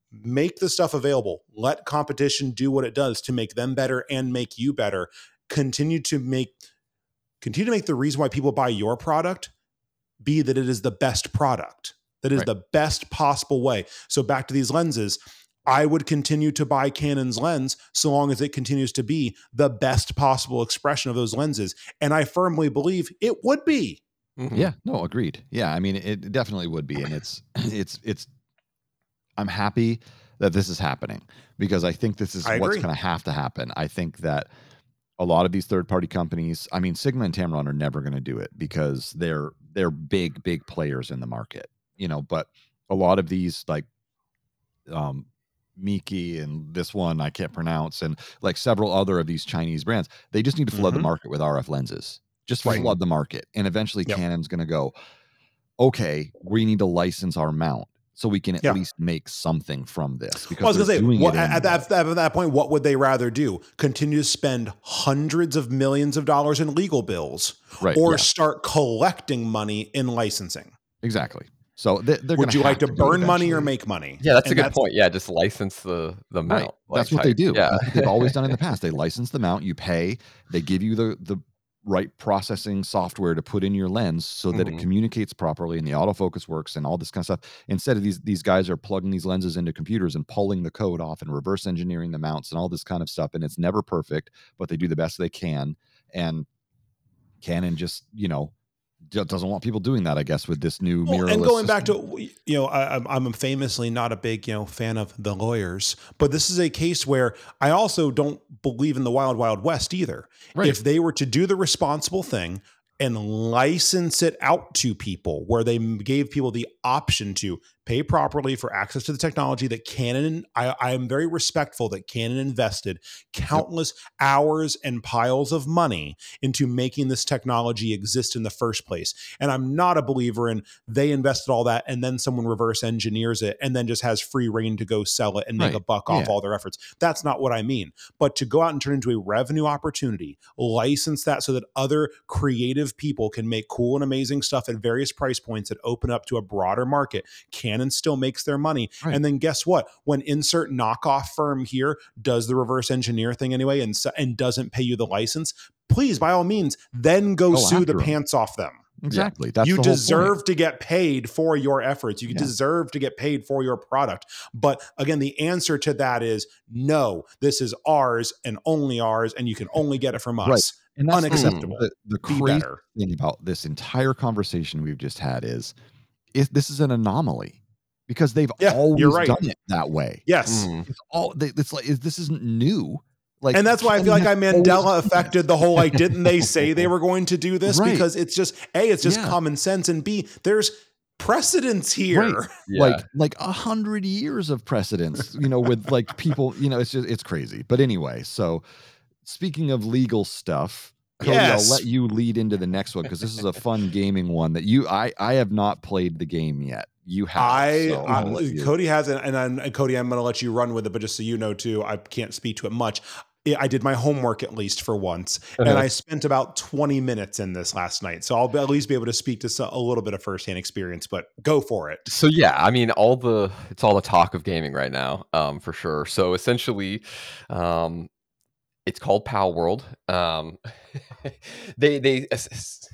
Make the stuff available. Let competition do what it does to make them better and make you better. Continue to make continue to make the reason why people buy your product be that it is the best product. That is right. the best possible way. So back to these lenses I would continue to buy Canon's lens so long as it continues to be the best possible expression of those lenses. And I firmly believe it would be. Mm-hmm. Yeah, no, agreed. Yeah, I mean, it definitely would be. And it's, it's, it's, I'm happy that this is happening because I think this is what's going to have to happen. I think that a lot of these third party companies, I mean, Sigma and Tamron are never going to do it because they're, they're big, big players in the market, you know, but a lot of these like, um, Meike and this one I can't pronounce, and like several other of these Chinese brands. They just need to flood mm-hmm. the market with RF lenses. Just right. flood the market. And eventually yep. Canon's going to go, okay, we need to license our mount so we can at least make something from this. Because well, I was going to say, what, at, that, at that point, what would they rather do? Continue to spend hundreds of millions of dollars in legal bills, right, or yeah. start collecting money in licensing? Exactly. So they, would you like to, to burn money or make money? Yeah, that's and a good that's, point. Yeah, just license the the mount. Right. Like that's what type. they do. Yeah, they've always done in the past. They license the mount. You pay. They give you the the right processing software to put in your lens so that mm-hmm. it communicates properly and the autofocus works and all this kind of stuff. Instead of these these guys are plugging these lenses into computers and pulling the code off and reverse engineering the mounts and all this kind of stuff. And it's never perfect, but they do the best they can. And Canon just, you know, doesn't want people doing that, I guess, with this new well, And going system. back to, you know, I, I'm famously not a big, you know, fan of the lawyers, but this is a case where I also don't believe in the wild, wild west either. Right. If they were to do the responsible thing, and license it out to people where they gave people the option to pay properly for access to the technology that Canon, I, I am very respectful that Canon invested countless yep. hours and piles of money into making this technology exist in the first place. And I'm not a believer in they invested all that and then someone reverse engineers it and then just has free reign to go sell it and make right. a buck off yeah. all their efforts. That's not what I mean. But to go out and turn into a revenue opportunity, license that so that other creative people can make cool and amazing stuff at various price points that open up to a broader market. Canon Canon still makes their money. Right. And then guess what? When insert knockoff firm here does the reverse engineer thing anyway and and doesn't pay you the license, please by all means then go, go sue the them. pants off them. Exactly. That's you deserve to get paid for your efforts. You yeah. deserve to get paid for your product. But again, the answer to that is no. This is ours and only ours, and you can only get it from us. Right. And that's unacceptable. The, the crazy thing about this entire conversation we've just had is, if this is an anomaly because they've yeah, always right. done it that way. Yes, mm. it's all. They, it's like this isn't new. Like, and that's why I feel like I Mandela affected the whole like, didn't they say they were going to do this? Right. Because it's just a, it's just yeah. common sense, and b, there's precedence here. Right. Yeah. Like like a hundred years of precedence, you know, with like people, you know, it's just it's crazy. But anyway, so speaking of legal stuff, Cody, yes. I'll let you lead into the next one because this is a fun gaming one that you I I have not played the game yet you have. I, so I Cody hasn't, and, and, and Cody, I'm going to let you run with it, but just so you know too, I can't speak to it much. I did my homework at least for once, uh-huh. and I spent about 20 minutes in this last night. So I'll at least be able to speak to a little bit of firsthand experience. But go for it. So yeah, I mean, all the it's all the talk of gaming right now, um, for sure. So essentially, um, it's called Palworld. Um, they they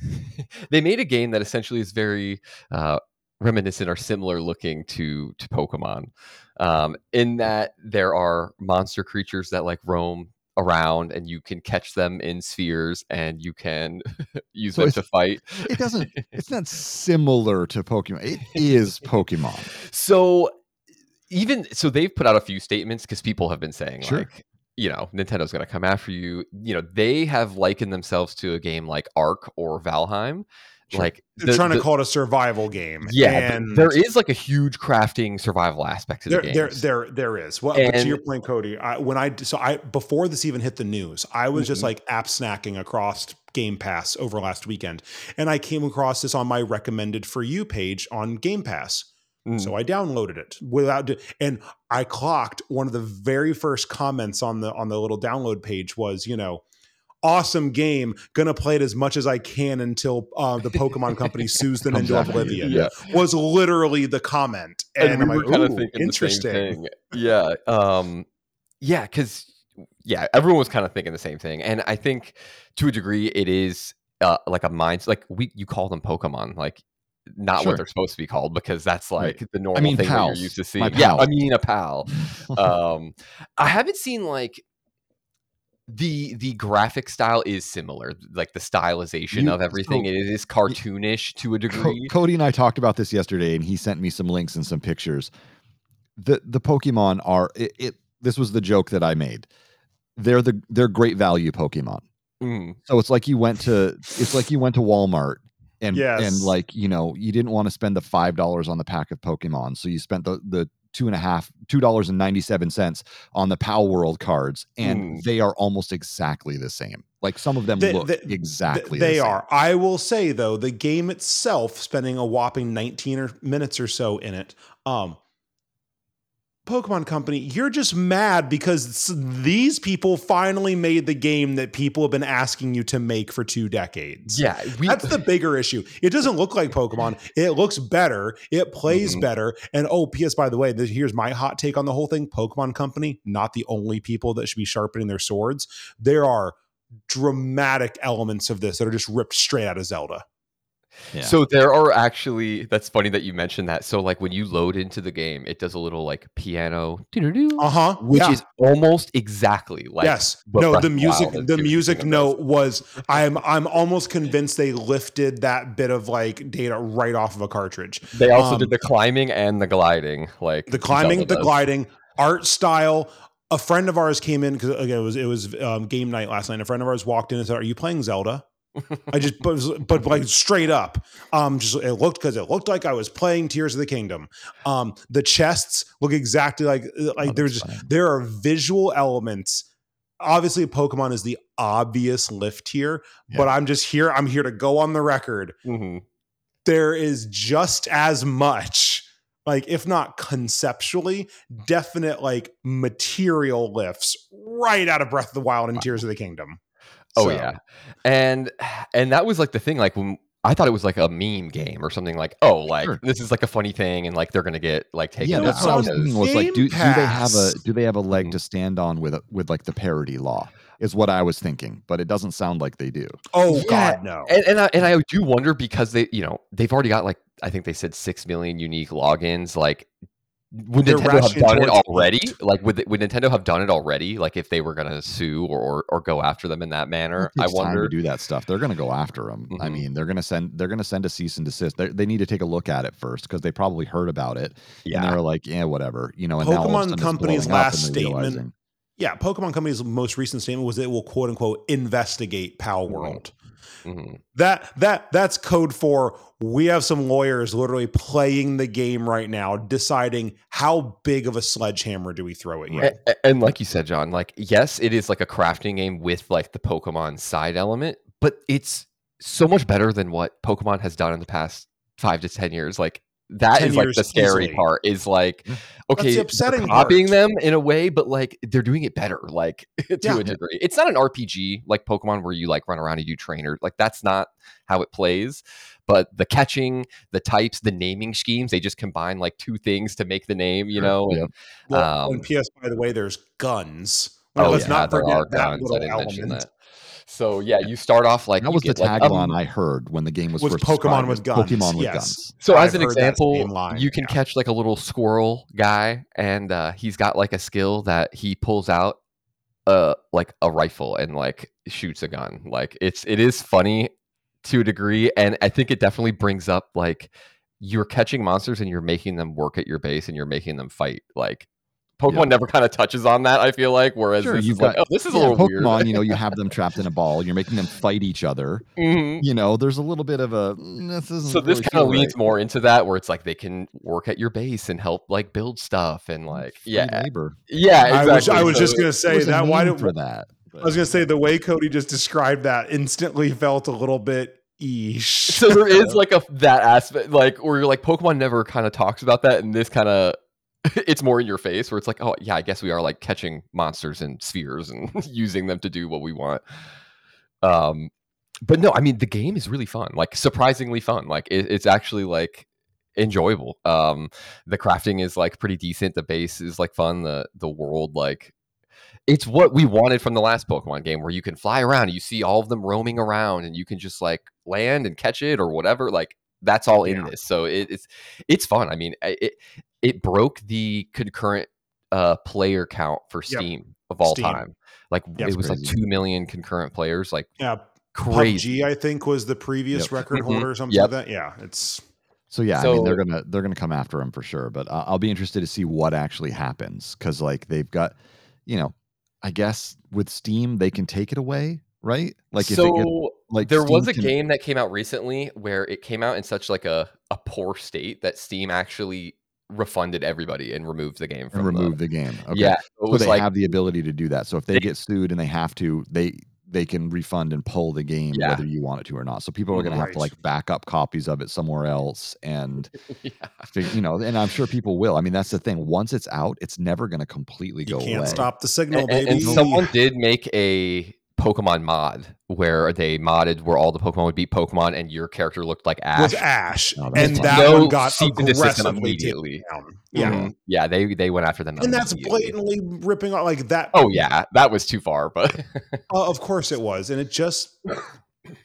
they made a game that essentially is very uh, reminiscent or similar looking to to Pokemon, um, in that there are monster creatures that like roam around and you can catch them in spheres and you can use so them to fight. It doesn't. It's not similar to Pokemon. It is Pokemon. So even so, they've put out a few statements because people have been saying sure. like you know, Nintendo's going to come after you. You know, they have likened themselves to a game like Ark or Valheim, Sure. Like they're the, trying to call it a survival game. Yeah, and there is like a huge crafting survival aspect to there, the game. There, there, there is. Well, and, but to your point, Cody, I, when I so I before this even hit the news, I was mm-hmm. just like app snacking across Game Pass over last weekend, and I came across this on my recommended for you page on Game Pass. Mm. So I downloaded it without, and I clocked one of the very first comments on the on the little download page was, you know, awesome game. Gonna play it as much as I can until uh, the Pokemon company sues them into oblivion. Yeah. Was literally the comment, and, and I'm like, kind of thinking interesting. Yeah, um, yeah, because yeah, everyone was kind of thinking the same thing, and I think to a degree it is uh, like a mind like we you call them Pokemon like not sure. what they're supposed to be called because that's like right. the normal I mean, thing pals. that you're used to seeing. Yeah, I mean a pal. um, I haven't seen like the the graphic style is similar like the stylization you, of everything so, it is cartoonish to a degree cody and i talked about this yesterday and he sent me some links and some pictures the the pokemon are it, it this was the joke that i made they're the they're great value pokemon mm. so it's like you went to it's like you went to walmart and yes. and like you know you didn't want to spend the five dollars on the pack of pokemon so you spent the the two and a half, two dollars and ninety seven cents on the pal world cards, and mm. they are almost exactly the same. Like some of them the, look the, exactly. The, they the are. I will say though, the game itself, spending a whopping nineteen or minutes or so in it, um, Pokemon Company, you're just mad because these people finally made the game that people have been asking you to make for two decades. Yeah, we, that's the bigger issue. It doesn't look like Pokemon. It looks better. It plays mm-hmm. better. And oh, P.S. By the way, this, here's my hot take on the whole thing: Pokemon Company, not the only people that should be sharpening their swords. There are dramatic elements of this that are just ripped straight out of Zelda. Yeah. So there are actually that's funny that you mentioned that. So like when you load into the game, it does a little like piano, uh-huh, which yeah. is almost exactly like yes. No, the music, the music note was. I'm I'm almost convinced they lifted that bit of like data right off of a cartridge. They also um, did the climbing and the gliding, like the climbing, the gliding, art style. A friend of ours came in because again it was it was um, game night last night. A friend of ours walked in and said, "Are you playing Zelda?" I just but, but like straight up, um, just it looked because it looked like I was playing Tears of the Kingdom. Um, the chests look exactly like uh, like oh, there's there are visual elements. Obviously, Pokemon is the obvious lift here, yeah. but I'm just here. I'm here to go on the record. Mm-hmm. There is just as much like if not conceptually definite like material lifts right out of breath of the wild and tears of the kingdom Oh so. yeah, and and that was like the thing. Like when I thought it was like a meme game or something. Like oh, like sure. this is like a funny thing, and like they're gonna get like taken. Yeah, that's what I was thinking. Was like, do, do, they have a do they have a leg mm-hmm. to stand on with with like the parody law? Is what I was thinking, but it doesn't sound like they do. Oh yeah. God, no. And and I, and I do wonder because they you know they've already got like I think they said six million unique logins. Like would Nintendo have done it already? Like, would would Nintendo have done it already? Like, if they were going to sue or, or, or go after them in that manner, I wonder to do that stuff. They're going to go after them. Mm-hmm. I mean, they're going to send they're going to send a cease and desist. They're, they need to take a look at it first because they probably heard about it yeah. and they're like, yeah, whatever, you know. And Pokemon Company's last statement, yeah, Pokemon Company's most recent statement was it will quote unquote investigate Pal mm-hmm. World. Mm-hmm. That that that's code for we have some lawyers literally playing the game right now, deciding how big of a sledgehammer do we throw at you. And, and like you said, John, like yes, it is like a crafting game with like the Pokemon side element, but it's so much better than what Pokemon has done in the past five to ten years. Like that is like the scary easily. part is like okay upsetting copying part. them in a way but like they're doing it better like to yeah. a degree it's not an rpg like pokemon where you like run around and do trainer like that's not how it plays but the catching the types the naming schemes they just combine like two things to make the name you know yeah. and, well, um, and ps by the way there's guns well, oh, let's yeah, not forget that guns. little element that. So yeah, you start off like that was the tagline like, um, I heard when the game was, was Pokemon with guns. Pokemon with yes. guns. So I've as an example, you can yeah. catch like a little squirrel guy, and uh, he's got like a skill that he pulls out uh like a rifle and like shoots a gun. Like it's it is funny to a degree, and I think it definitely brings up like you're catching monsters and you're making them work at your base and you're making them fight. Like Pokemon yeah. never kind of touches on that. I feel like, whereas sure, you've got, like, oh, this is yeah, a little Pokemon. Weird. you know, you have them trapped in a ball. You're making them fight each other. Mm-hmm. You know, there's a little bit of a. Mm, this so really this kind of leads right. more into that, where it's like they can work at your base and help like build stuff and like Free yeah, labor. Yeah, exactly. I was, I was so just gonna say that. Why do for that? But. I was gonna say the way Cody just described that instantly felt a little bit Eesh. So there is like a that aspect, like where you're like Pokemon never kind of talks about that, and this kind of it's more in your face where it's like, oh yeah, I guess we are like catching monsters and spheres and using them to do what we want. Um, but no, I mean the game is really fun, like surprisingly fun. Like it, it's actually like enjoyable. Um, the crafting is like pretty decent. The base is like fun. The the world like it's what we wanted from the last Pokemon game, where you can fly around, you see all of them roaming around, and you can just like land and catch it or whatever. Like that's all in yeah. this, so it, it's it's fun. I mean, it it broke the concurrent uh, player count for Steam yep. of all Steam. time. Like yep, it was crazy. like two million concurrent players. Like yeah, crazy. PUBG, I think was the previous yep. record mm-hmm. holder or something yep. like that. Yeah, it's so yeah. So, I mean, they're gonna they're gonna come after him for sure. But uh, I'll be interested to see what actually happens because like they've got, you know, I guess with Steam they can take it away, right? Like so. If it gets, like there Steam was a can... game that came out recently where it came out in such like a a poor state that Steam actually refunded everybody and removed the game from and removed the, the game. Okay. Yeah, so they like, have the ability to do that. So if they get sued and they have to, they they can refund and pull the game yeah. whether you want it to or not. So people are going right. to have to like back up copies of it somewhere else, and yeah. you know, and I'm sure people will. I mean, that's the thing. Once it's out, it's never going to completely you go. Can't away. stop the signal, and, baby. And someone did make a Pokemon mod where they modded where all the Pokemon would be Pokemon and your character looked like Ash. Was Ash, oh, and that no one got aggressively immediately. Down. Yeah, mm-hmm. yeah, they they went after them, and that's blatantly ripping off like that. Oh yeah, that was too far, but uh, of course it was, and it just.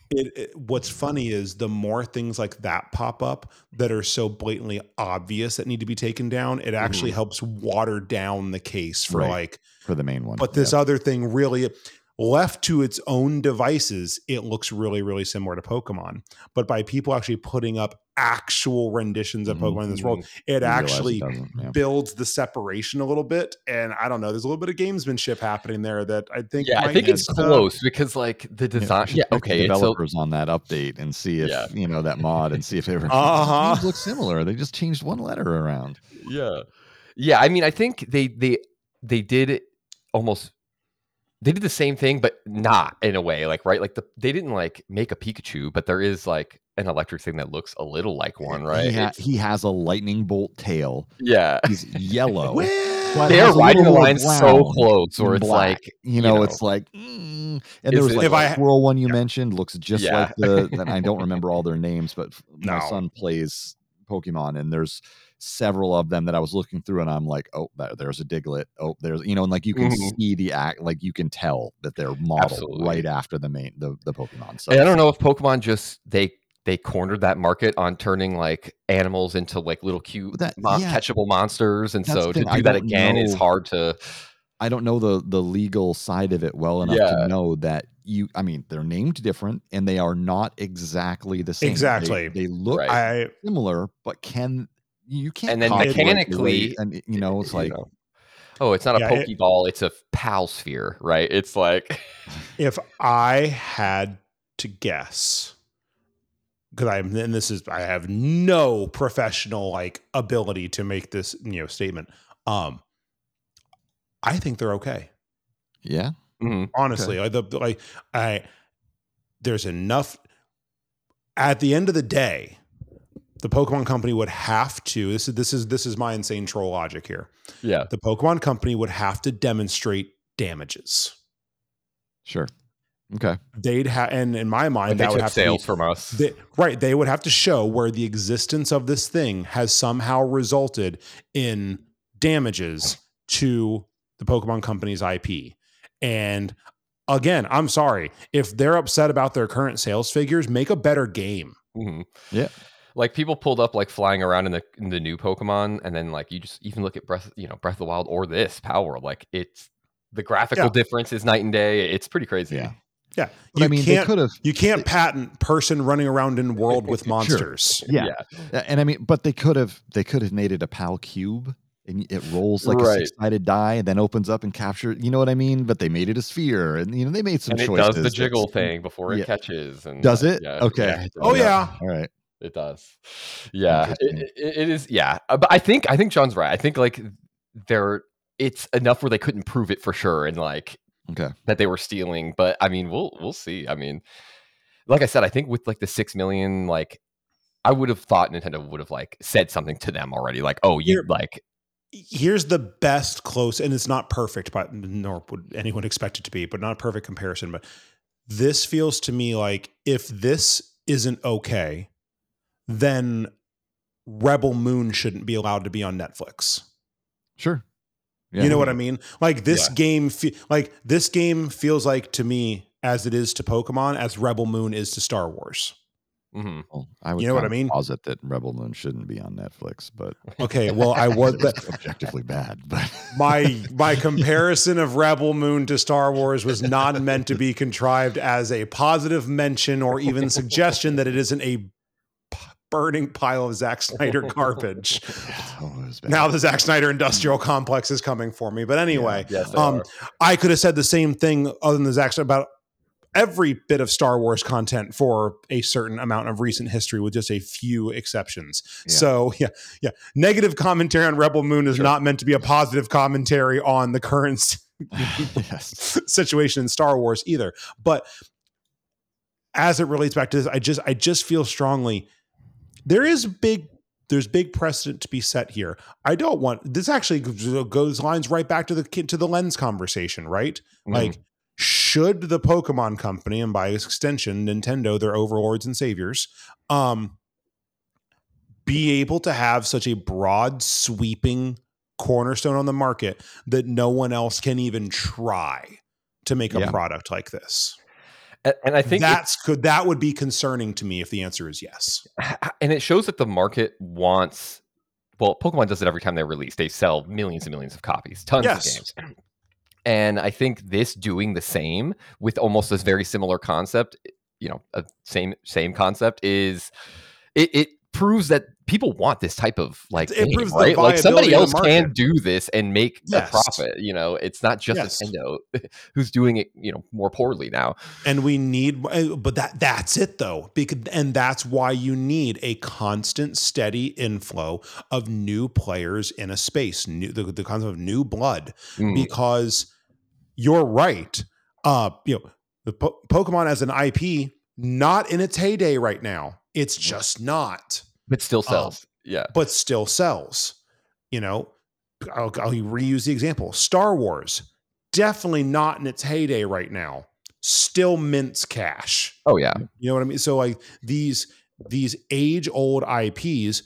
It, it, what's funny is the more things like that pop up that are so blatantly obvious that need to be taken down, it actually mm-hmm. helps water down the case for right. like for the main one. But this yeah. other thing really left to its own devices, it looks really, really similar to Pokemon. But by people actually putting up actual renditions of Pokemon mm-hmm. in this world, mm-hmm. it actually it yeah. builds the separation a little bit. And I don't know, there's a little bit of gamesmanship happening there that I think. Yeah, I think it's close because like the design. Yeah, yeah okay. Developers so, on that update and see if yeah. you know that mod and see if it uh-huh. look similar. They just changed one letter around. Yeah, yeah. I mean, I think they they they did almost they did the same thing, but not in a way. Like, right? Like the they didn't like make a Pikachu, but there is like an electric thing that looks a little like one, right? He, ha- he has a lightning bolt tail. Yeah, he's yellow. They're riding the line so close, or it's black. like you know, you know, it's like. Mm. And there was like if I, Squirrel one you yeah. mentioned looks just yeah. like the. I don't remember all their names, but no. my son plays Pokemon, and there's several of them that I was looking through and I'm like, oh, there's a Diglett. Oh, there's you know, and like you can mm-hmm. see the act, like you can tell that they're modeled Absolutely. right after the main the the Pokemon. So I don't know if Pokemon just they they cornered that market on turning like animals into like little cute that, yeah. catchable monsters, and That's so to do that again know. is hard to. I don't know the the legal side of it well enough yeah. to know that you I mean they're named different and they are not exactly the same. Exactly. They, they look right. similar, but can you can't and then mechanically and you know it's like know. oh it's not yeah, a pokeball it, it's a pal sphere right it's like if i had to guess because i'm and this is i have no professional like ability to make this you know statement um i think they're okay yeah mm-hmm. honestly okay. like the like i there's enough at the end of the day the Pokemon Company would have to this is this is this is my insane troll logic here. Yeah. The Pokemon Company would have to demonstrate damages. Sure. Okay. They'd have, and in my mind, that would have sales to be, from us. They, right. They would have to show where the existence of this thing has somehow resulted in damages to the Pokemon Company's IP. And again, I'm sorry if they're upset about their current sales figures, make a better game. Mm-hmm. Yeah like people pulled up like flying around in the in the new Pokemon, and then like you just even look at Breath, you know, Breath of the Wild or this Palworld, like it's the graphical yeah. difference is night and day. It's pretty crazy. Yeah. Yeah, but you I mean, can't, could have. You can't patent person running around in world with monsters. Sure. Yeah. yeah. and I mean, but they could have. They could have made it a Pal Cube, and it rolls like right. a six-sided die, and then opens up and captures. You know what I mean? But they made it a sphere, and you know they made some and it choices. does the jiggle thing before it yeah. catches. And does it? Uh, okay. oh yeah. All right. It does. Yeah, it, it, it is. Yeah, uh, but I think I think John's right. I think like there, it's enough where they couldn't prove it for sure, and like okay that they were stealing. But I mean, we'll we'll see. I mean, like I said, I think with like the six million, like I would have thought Nintendo would have like said something to them already, like, oh, you Here, like. Here's the best close, and it's not perfect, but nor would anyone expect it to be, but not a perfect comparison. But this feels to me like if this isn't okay, then Rebel Moon shouldn't be allowed to be on Netflix. Sure. Yeah. You know what I mean? Like this yeah. game, fe- like this game feels like to me as it is to Pokemon, as Rebel Moon is to Star Wars. Mm-hmm. Well, I would you know what I mean? Posit that Rebel Moon shouldn't be on Netflix, but okay. Well, I was objectively bad, but my my comparison of Rebel Moon to Star Wars was not meant to be contrived as a positive mention or even suggestion that it isn't a burning pile of Zack Snyder garbage. oh, now the Zack Snyder industrial complex is coming for me. But anyway, yeah, yes, um, I could have said the same thing other than the Zack Snyder about every bit of Star Wars content for a certain amount of recent history, with just a few exceptions. Yeah. So yeah, yeah. Negative commentary on Rebel Moon is sure. not meant to be a positive commentary on the current situation in Star Wars either. But as it relates back to this, I just I just feel strongly there is big there's big precedent to be set here. I don't want this actually goes lines right back to the to the lens conversation, right? Mm. Like should the Pokemon company and by extension Nintendo, their overlords and saviors, um be able to have such a broad sweeping cornerstone on the market that no one else can even try to make a yeah. product like this. And I think that's could that would be concerning to me if the answer is yes. And it shows that the market wants well, Pokemon does it every time they release. They sell millions and millions of copies, tons yes. of games. And I think this doing the same with almost this very similar concept, you know, a same same concept is it, it proves that people want this type of like it game, right? Like somebody else can do this and make yes. a profit. You know, it's not just yes. Nintendo who's doing it. You know, more poorly now. And we need, uh, but that that's it though, because and that's why you need a constant, steady inflow of new players in a space, new the, the concept of new blood, mm. because you're right. Uh, you know, the po- Pokemon as an IP, not in its heyday right now. It's just not but still um, sells. Um, yeah, but still sells. You know, I'll, I'll reuse the example: Star Wars, definitely not in its heyday right now. Still mints cash. Oh yeah, you know what I mean. So like these these age old IPs,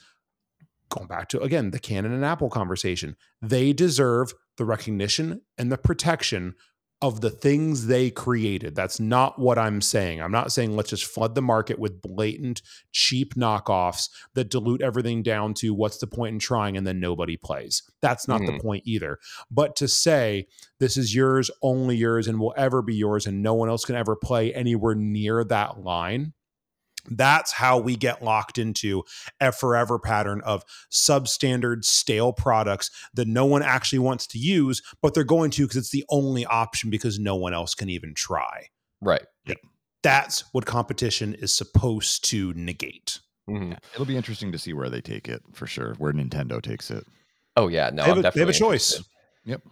going back to again the Canon and Apple conversation, they deserve the recognition and the protection of the things they created. That's not what I'm saying. I'm not saying let's just flood the market with blatant, cheap knockoffs that dilute everything down to what's the point in trying and then nobody plays. That's not mm. the point either. But to say this is yours, only yours, and will ever be yours, and no one else can ever play anywhere near that line that's how we get locked into a forever pattern of substandard stale products that no one actually wants to use but they're going to because it's the only option because no one else can even try. Right. That's what competition is supposed to negate. Mm-hmm. it'll be interesting to see where they take it for sure where nintendo takes it. Oh yeah. No they have, a, they have a choice. Yep.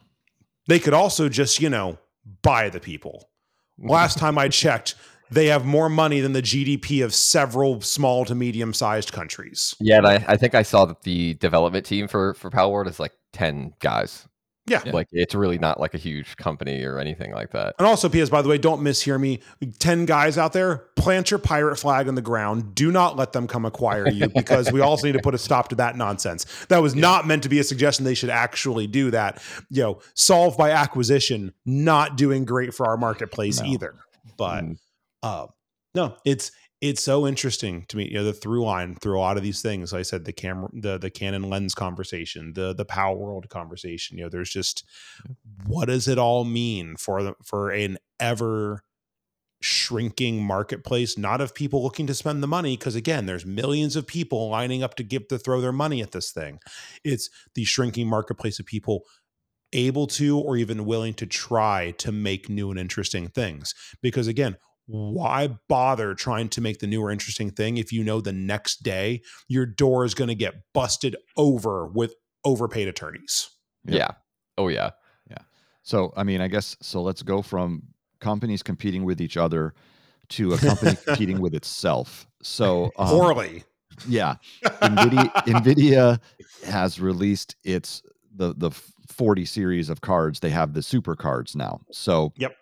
They could also just you know buy the people. Last time i checked they have more money than the GDP of several small to medium sized countries. Yeah, and I, I think I saw that the development team for for Palworld is like ten guys. Yeah. Like it's really not like a huge company or anything like that. And also, P.S. by the way, don't mishear me. 10 guys out there, plant your pirate flag on the ground. Do not let them come acquire you because we also need to put a stop to that nonsense. That was yeah. not meant to be a suggestion they should actually do that. You know, solve by acquisition, not doing great for our marketplace no. either. But mm. Uh, no, it's it's so interesting to me. You know, the through line through a lot of these things. Like I said the camera, the the Canon lens conversation, the the Palworld conversation. You know, there's just what does it all mean for the for an ever shrinking marketplace not of people looking to spend the money because again there's millions of people lining up to give to throw their money at this thing it's the shrinking marketplace of people able to or even willing to try to make new and interesting things because again why bother trying to make the newer interesting thing if you know the next day your door is going to get busted over with overpaid attorneys? Yeah. yeah. Oh yeah. Yeah. So I mean, I guess so let's go from companies competing with each other to a company competing with itself. So um, poorly. Yeah. Nvidia, Nvidia has released its the the 40 series of cards. They have the super cards now. So Yep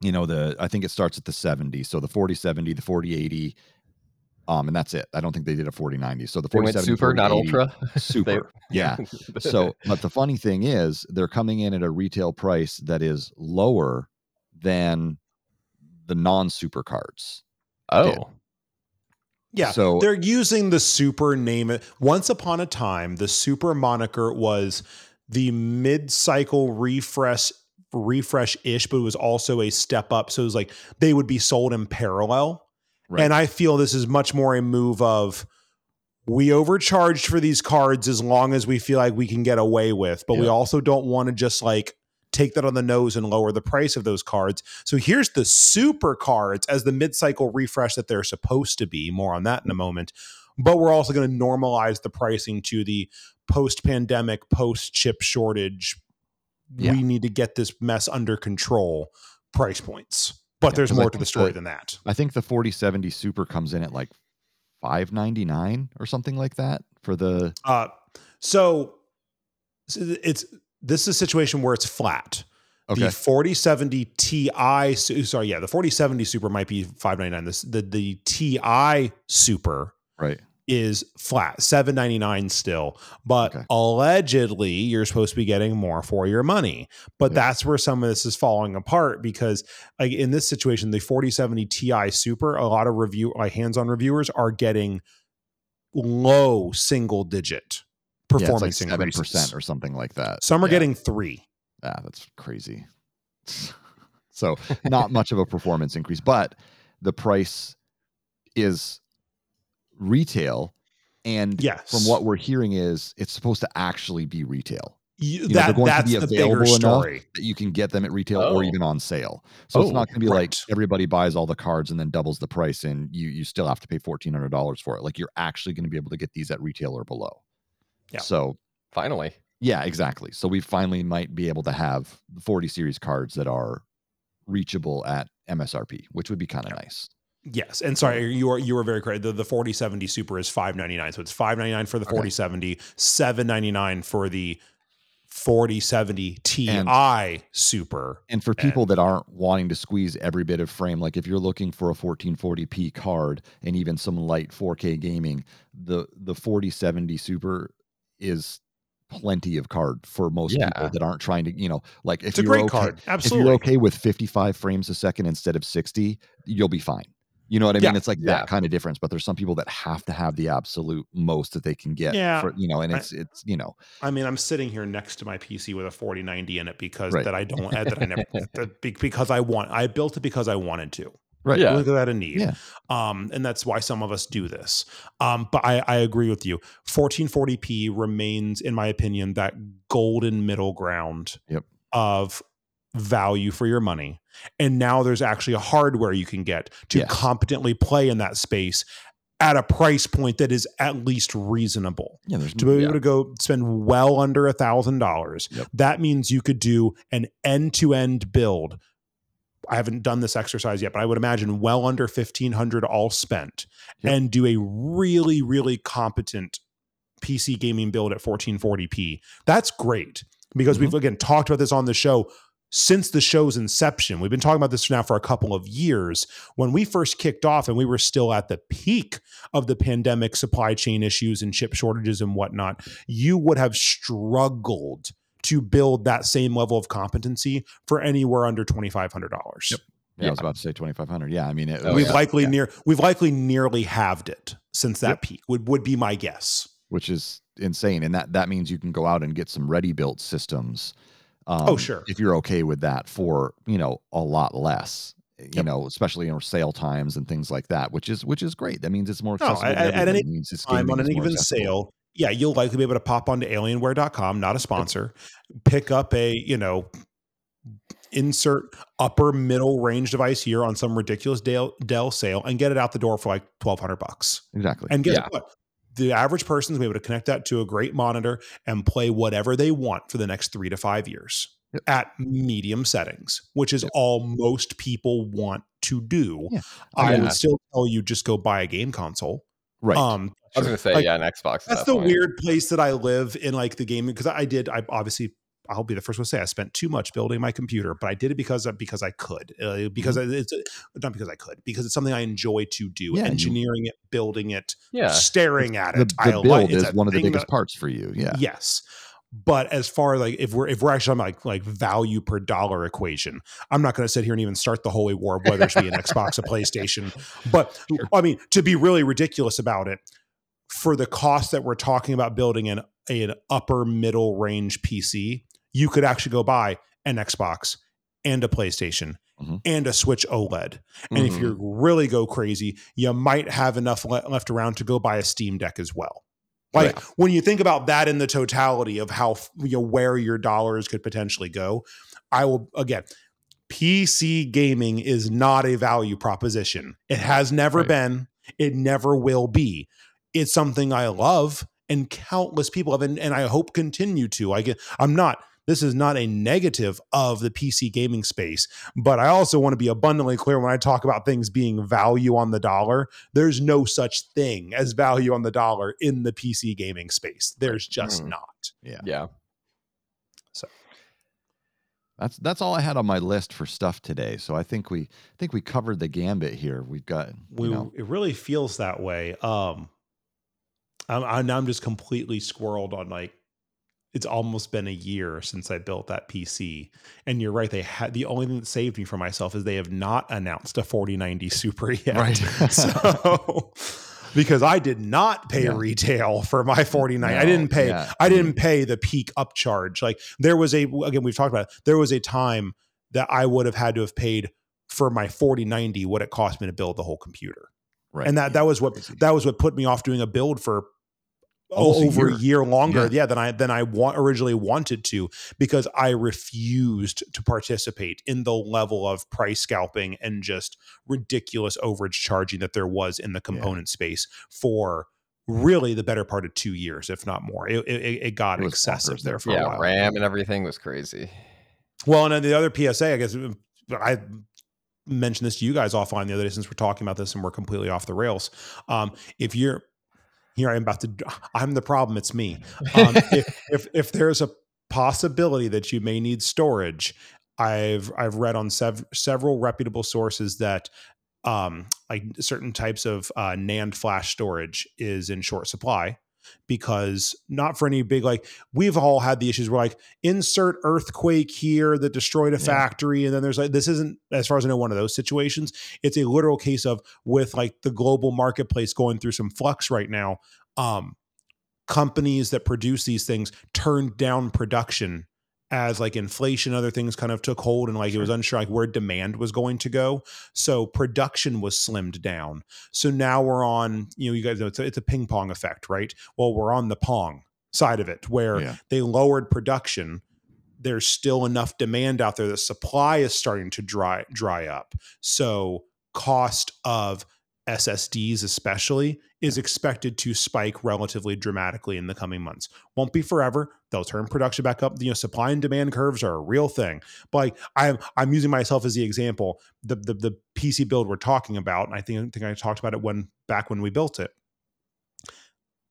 you know the i think it starts at the 70 so the 4070 the 4080 um and that's it. I don't think they did a 4090 so the 4070 super not ultra? Super yeah. So but the funny thing is they're coming in at a retail price that is lower than the non super cards oh. Did. yeah so they're using the super name it once upon a time the super moniker was the mid-cycle refresh refresh ish, but it was also a step up. So it was like they would be sold in parallel. Right. And I feel this is much more a move of we overcharged for these cards as long as we feel like we can get away with, but yeah. we also don't want to just like take that on the nose and lower the price of those cards. So here's the super cards as the mid-cycle refresh that they're supposed to be. More on that in a moment. But we're also going to normalize the pricing to the post-pandemic, post-chip shortage yeah. we need to get this mess under control price points. But yeah, there's more to the story the, than that. I think the 4070 Super comes in at like 599 or something like that for the uh so it's this is a situation where it's flat. Okay. The 4070 Ti, sorry, yeah, the 4070 Super might be 599. This the the Ti Super, right, is flat 799 still but okay. allegedly you're supposed to be getting more for your money but yeah. that's where some of this is falling apart because like in this situation the 4070 ti super a lot of review like hands-on reviewers are getting low single digit performance yeah, like 7% or something like that some are yeah. getting three ah that's crazy so not much of a performance increase but the price is retail and yes. from what we're hearing is it's supposed to actually be retail. You, you that, know, that's the bigger story. that you can get them at retail oh. or even on sale. So oh, it's not going to be right. like everybody buys all the cards and then doubles the price and you you still have to pay $1400 for it. Like you're actually going to be able to get these at retail or below. Yeah. So finally. Yeah exactly. So we finally might be able to have 40 series cards that are reachable at msrp which would be kind of yeah. nice Yes, and sorry, you are you were very correct. The the forty seventy Super is five ninety nine, so it's five ninety nine for the forty seventy, seven ninety nine for the forty seventy Ti and, Super. And for people and, that aren't wanting to squeeze every bit of frame, like if you're looking for a fourteen forty p card and even some light four K gaming, the the forty seventy Super is plenty of card for most yeah. people that aren't trying to, you know, like if it's you're okay, card. Absolutely. If you're okay with 55 frames a second instead of 60, you'll be fine. You know what I mean? Yeah. It's like yeah. that kind of difference. But there's some people that have to have the absolute most that they can get. Yeah. For, you know, and it's I, it's you know. I mean, I'm sitting here next to my PC with a 4090 in it because right. that I don't that I never because I want I built it because I wanted to. Right. Yeah. Look at that a need. Yeah. Um, and that's why some of us do this. Um, but I, I agree with you. 1440p remains, in my opinion, that golden middle ground yep. of value for your money. And now there's actually a hardware you can get to yes. competently play in that space at a price point that is at least reasonable. Yeah, to be able yeah. to go spend well under a thousand dollars. That means you could do an end-to-end build. I haven't done this exercise yet, but I would imagine well under 1500 all spent yep. and do a really, really competent PC gaming build at 1440p. That's great because mm-hmm. we've again talked about this on the show since the show's inception. We've been talking about this now for a couple of years. When we first kicked off and we were still at the peak of the pandemic supply chain issues and chip shortages and whatnot, you would have struggled to build that same level of competency for anywhere under $2,500. Yep. Yeah, yeah, I was about to say 2500. Yeah, I mean, it, oh, we've yeah. likely yeah. near we've likely nearly halved it since that yep. peak. Would would be my guess. Which is insane, and that that means you can go out and get some ready built systems um, oh, sure. If you're okay with that for you know a lot less, you yep. know, especially in sale times and things like that, which is which is great. That means it's more accessible. No, at, at any time on an even sale, yeah, you'll likely be able to pop onto Alienware.com, not a sponsor, pick up a you know insert upper middle range device here on some ridiculous Dell, Dell sale and get it out the door for like twelve hundred bucks. Exactly. And guess yeah. what? The average person is able to connect that to a great monitor and play whatever they want for the next three to five years yep. at medium settings, which is yep. all most people want to do. Yeah. I yeah. would still tell you just go buy a game console. Right. Um, I was going to say, like, yeah, an Xbox. That's that the point. weird place that I live in, like the gaming, because I did. I obviously I'll be the first one to say I spent too much building my computer, but I did it because because I could, uh, because mm-hmm. it's not because I could, because it's something I enjoy to do. Yeah, engineering you, it, building it, yeah, staring at the, it. The I build is one of the biggest that, parts for you. Yeah. Yes. But as far as like if we're if we're actually on like like value per dollar equation, I'm not going to sit here and even start the holy war of whether it should be an Xbox, a PlayStation. But sure. I mean, to be really ridiculous about it, for the cost that we're talking about building an an upper middle range PC, you could actually go buy an Xbox and a PlayStation mm-hmm. and a Switch OLED. And mm-hmm. if you really go crazy, you might have enough le- left around to go buy a Steam Deck as well. Like when you think about that in the totality of how you know where your dollars could potentially go, I will again PC gaming is not a value proposition. It has never right. been, it never will be. It's something I love and countless people have and, and I hope continue to. I get I'm not this is not a negative of the PC gaming space, but I also want to be abundantly clear when I talk about things being value on the dollar. There's no such thing as value on the dollar in the PC gaming space. There's just mm. not. Yeah. Yeah. So that's that's all I had on my list for stuff today. So I think we I think we covered the gambit here. We've got we know. it really feels that way. Um I'm, I'm just completely squirreled on like it's almost been a year since I built that PC. And you're right, they had the only thing that saved me from myself is they have not announced a 4090 Super yet. Right. so because I did not pay yeah. retail for my 49. No, I didn't pay yeah. I didn't pay the peak upcharge. Like there was a again we've talked about it, there was a time that I would have had to have paid for my 4090 what it cost me to build the whole computer. Right. And that that was what that was what put me off doing a build for over a year, a year longer yeah. yeah. than I than I wa- originally wanted to because I refused to participate in the level of price scalping and just ridiculous overage charging that there was in the component yeah. space for really the better part of two years, if not more. It, it, it got it excessive there for yeah, a while. RAM and everything was crazy. Well, and then the other PSA, I guess I mentioned this to you guys offline the other day since we're talking about this and we're completely off the rails. Um, if you're here I'm about to I'm the problem it's me. Um, if, if if there's a possibility that you may need storage I've I've read on sev- several reputable sources that um, like certain types of uh, NAND flash storage is in short supply because not for any big like we've all had the issues where like insert earthquake here that destroyed a yeah. factory and then there's like this isn't as far as I know one of those situations it's a literal case of with like the global marketplace going through some flux right now um companies that produce these things turned down production as like inflation other things kind of took hold and like sure. it was unsure like where demand was going to go so production was slimmed down so now we're on you know you guys know it's a, it's a ping pong effect right well we're on the pong side of it where yeah. they lowered production there's still enough demand out there the supply is starting to dry dry up so cost of ssds especially is expected to spike relatively dramatically in the coming months. Won't be forever. They'll turn production back up. You know, supply and demand curves are a real thing. But like, I'm I'm using myself as the example. The, the the PC build we're talking about, and I think I think I talked about it when back when we built it.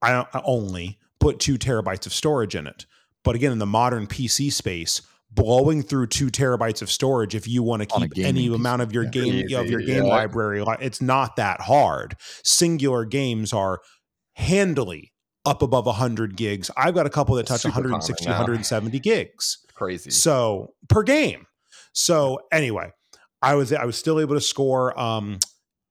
I only put two terabytes of storage in it. But again, in the modern PC space, blowing through two terabytes of storage if you want to keep any amount of your yeah. game Easy, of your game yeah. library it's not that hard singular games are handily up above 100 gigs. I've got a couple that touch 160 170 gigs. Crazy. So per game. So anyway i was i was still able to score um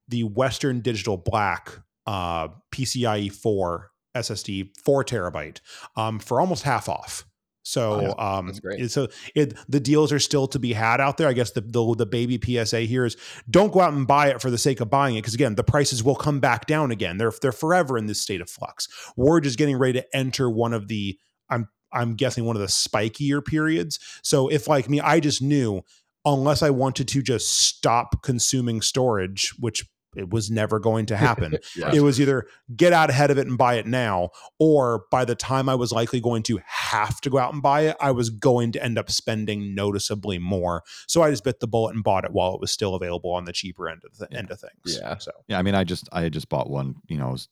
the western digital black uh pcie 4 ssd 4 terabyte um for almost half off so, oh, um, so it, the deals are still to be had out there. I guess the, the, the baby PSA here is don't go out and buy it for the sake of buying it because again, the prices will come back down again. They're they're forever in this state of flux. We're just getting ready to enter one of the I'm I'm guessing one of the spikier periods. So if like me, I just knew unless I wanted to just stop consuming storage, which it was never going to happen. yes. It was either get out ahead of it and buy it now, or by the time I was likely going to have to go out and buy it, I was going to end up spending noticeably more. So I just bit the bullet and bought it while it was still available on the cheaper end of the yeah. end of things. Yeah. So yeah, I mean, I just I had just bought one. You know, I was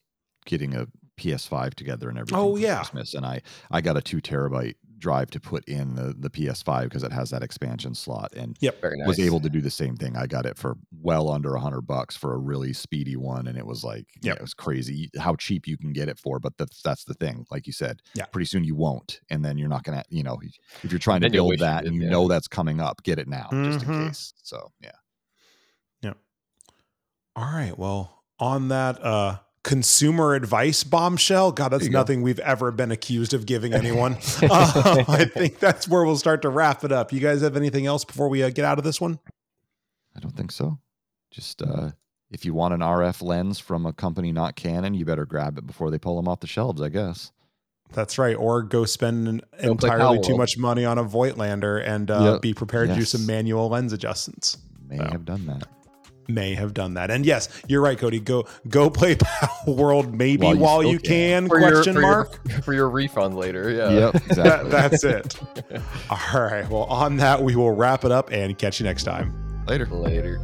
getting a PS5 together and everything. Oh yeah, Christmas, and I I got a two terabyte drive to put in the the PS5 because it has that expansion slot and yep, nice. was able to do the same thing. I got it for well under a hundred bucks for a really speedy one, and it was like yeah, it was crazy how cheap you can get it for. But that's that's the thing, like you said, yeah, pretty soon you won't, and then you're not gonna, you know, if you're trying to build that and you yeah. know that's coming up, get it now mm-hmm. just in mm-hmm. case. So yeah, yeah. All right, well, on that uh consumer advice bombshell. God, that's nothing go. we've ever been accused of giving anyone. uh, I think that's where we'll start to wrap it up. You guys have anything else before we uh, get out of this one? I don't think so. Just uh, if you want an RF lens from a company not Canon, you better grab it before they pull them off the shelves, I guess. That's right. Or go spend entirely too much money on a Voigtlander and uh, yep. be prepared yes. to do some manual lens adjustments. May so. have done that. May have done that. And yes, you're right, Cody. Go go play Palworld maybe while you, while you can, can question your, mark your, for your refund later. Yeah. Yep. Exactly. that, that's it. All right. Well, on that, we will wrap it up and catch you next time. Later. Later.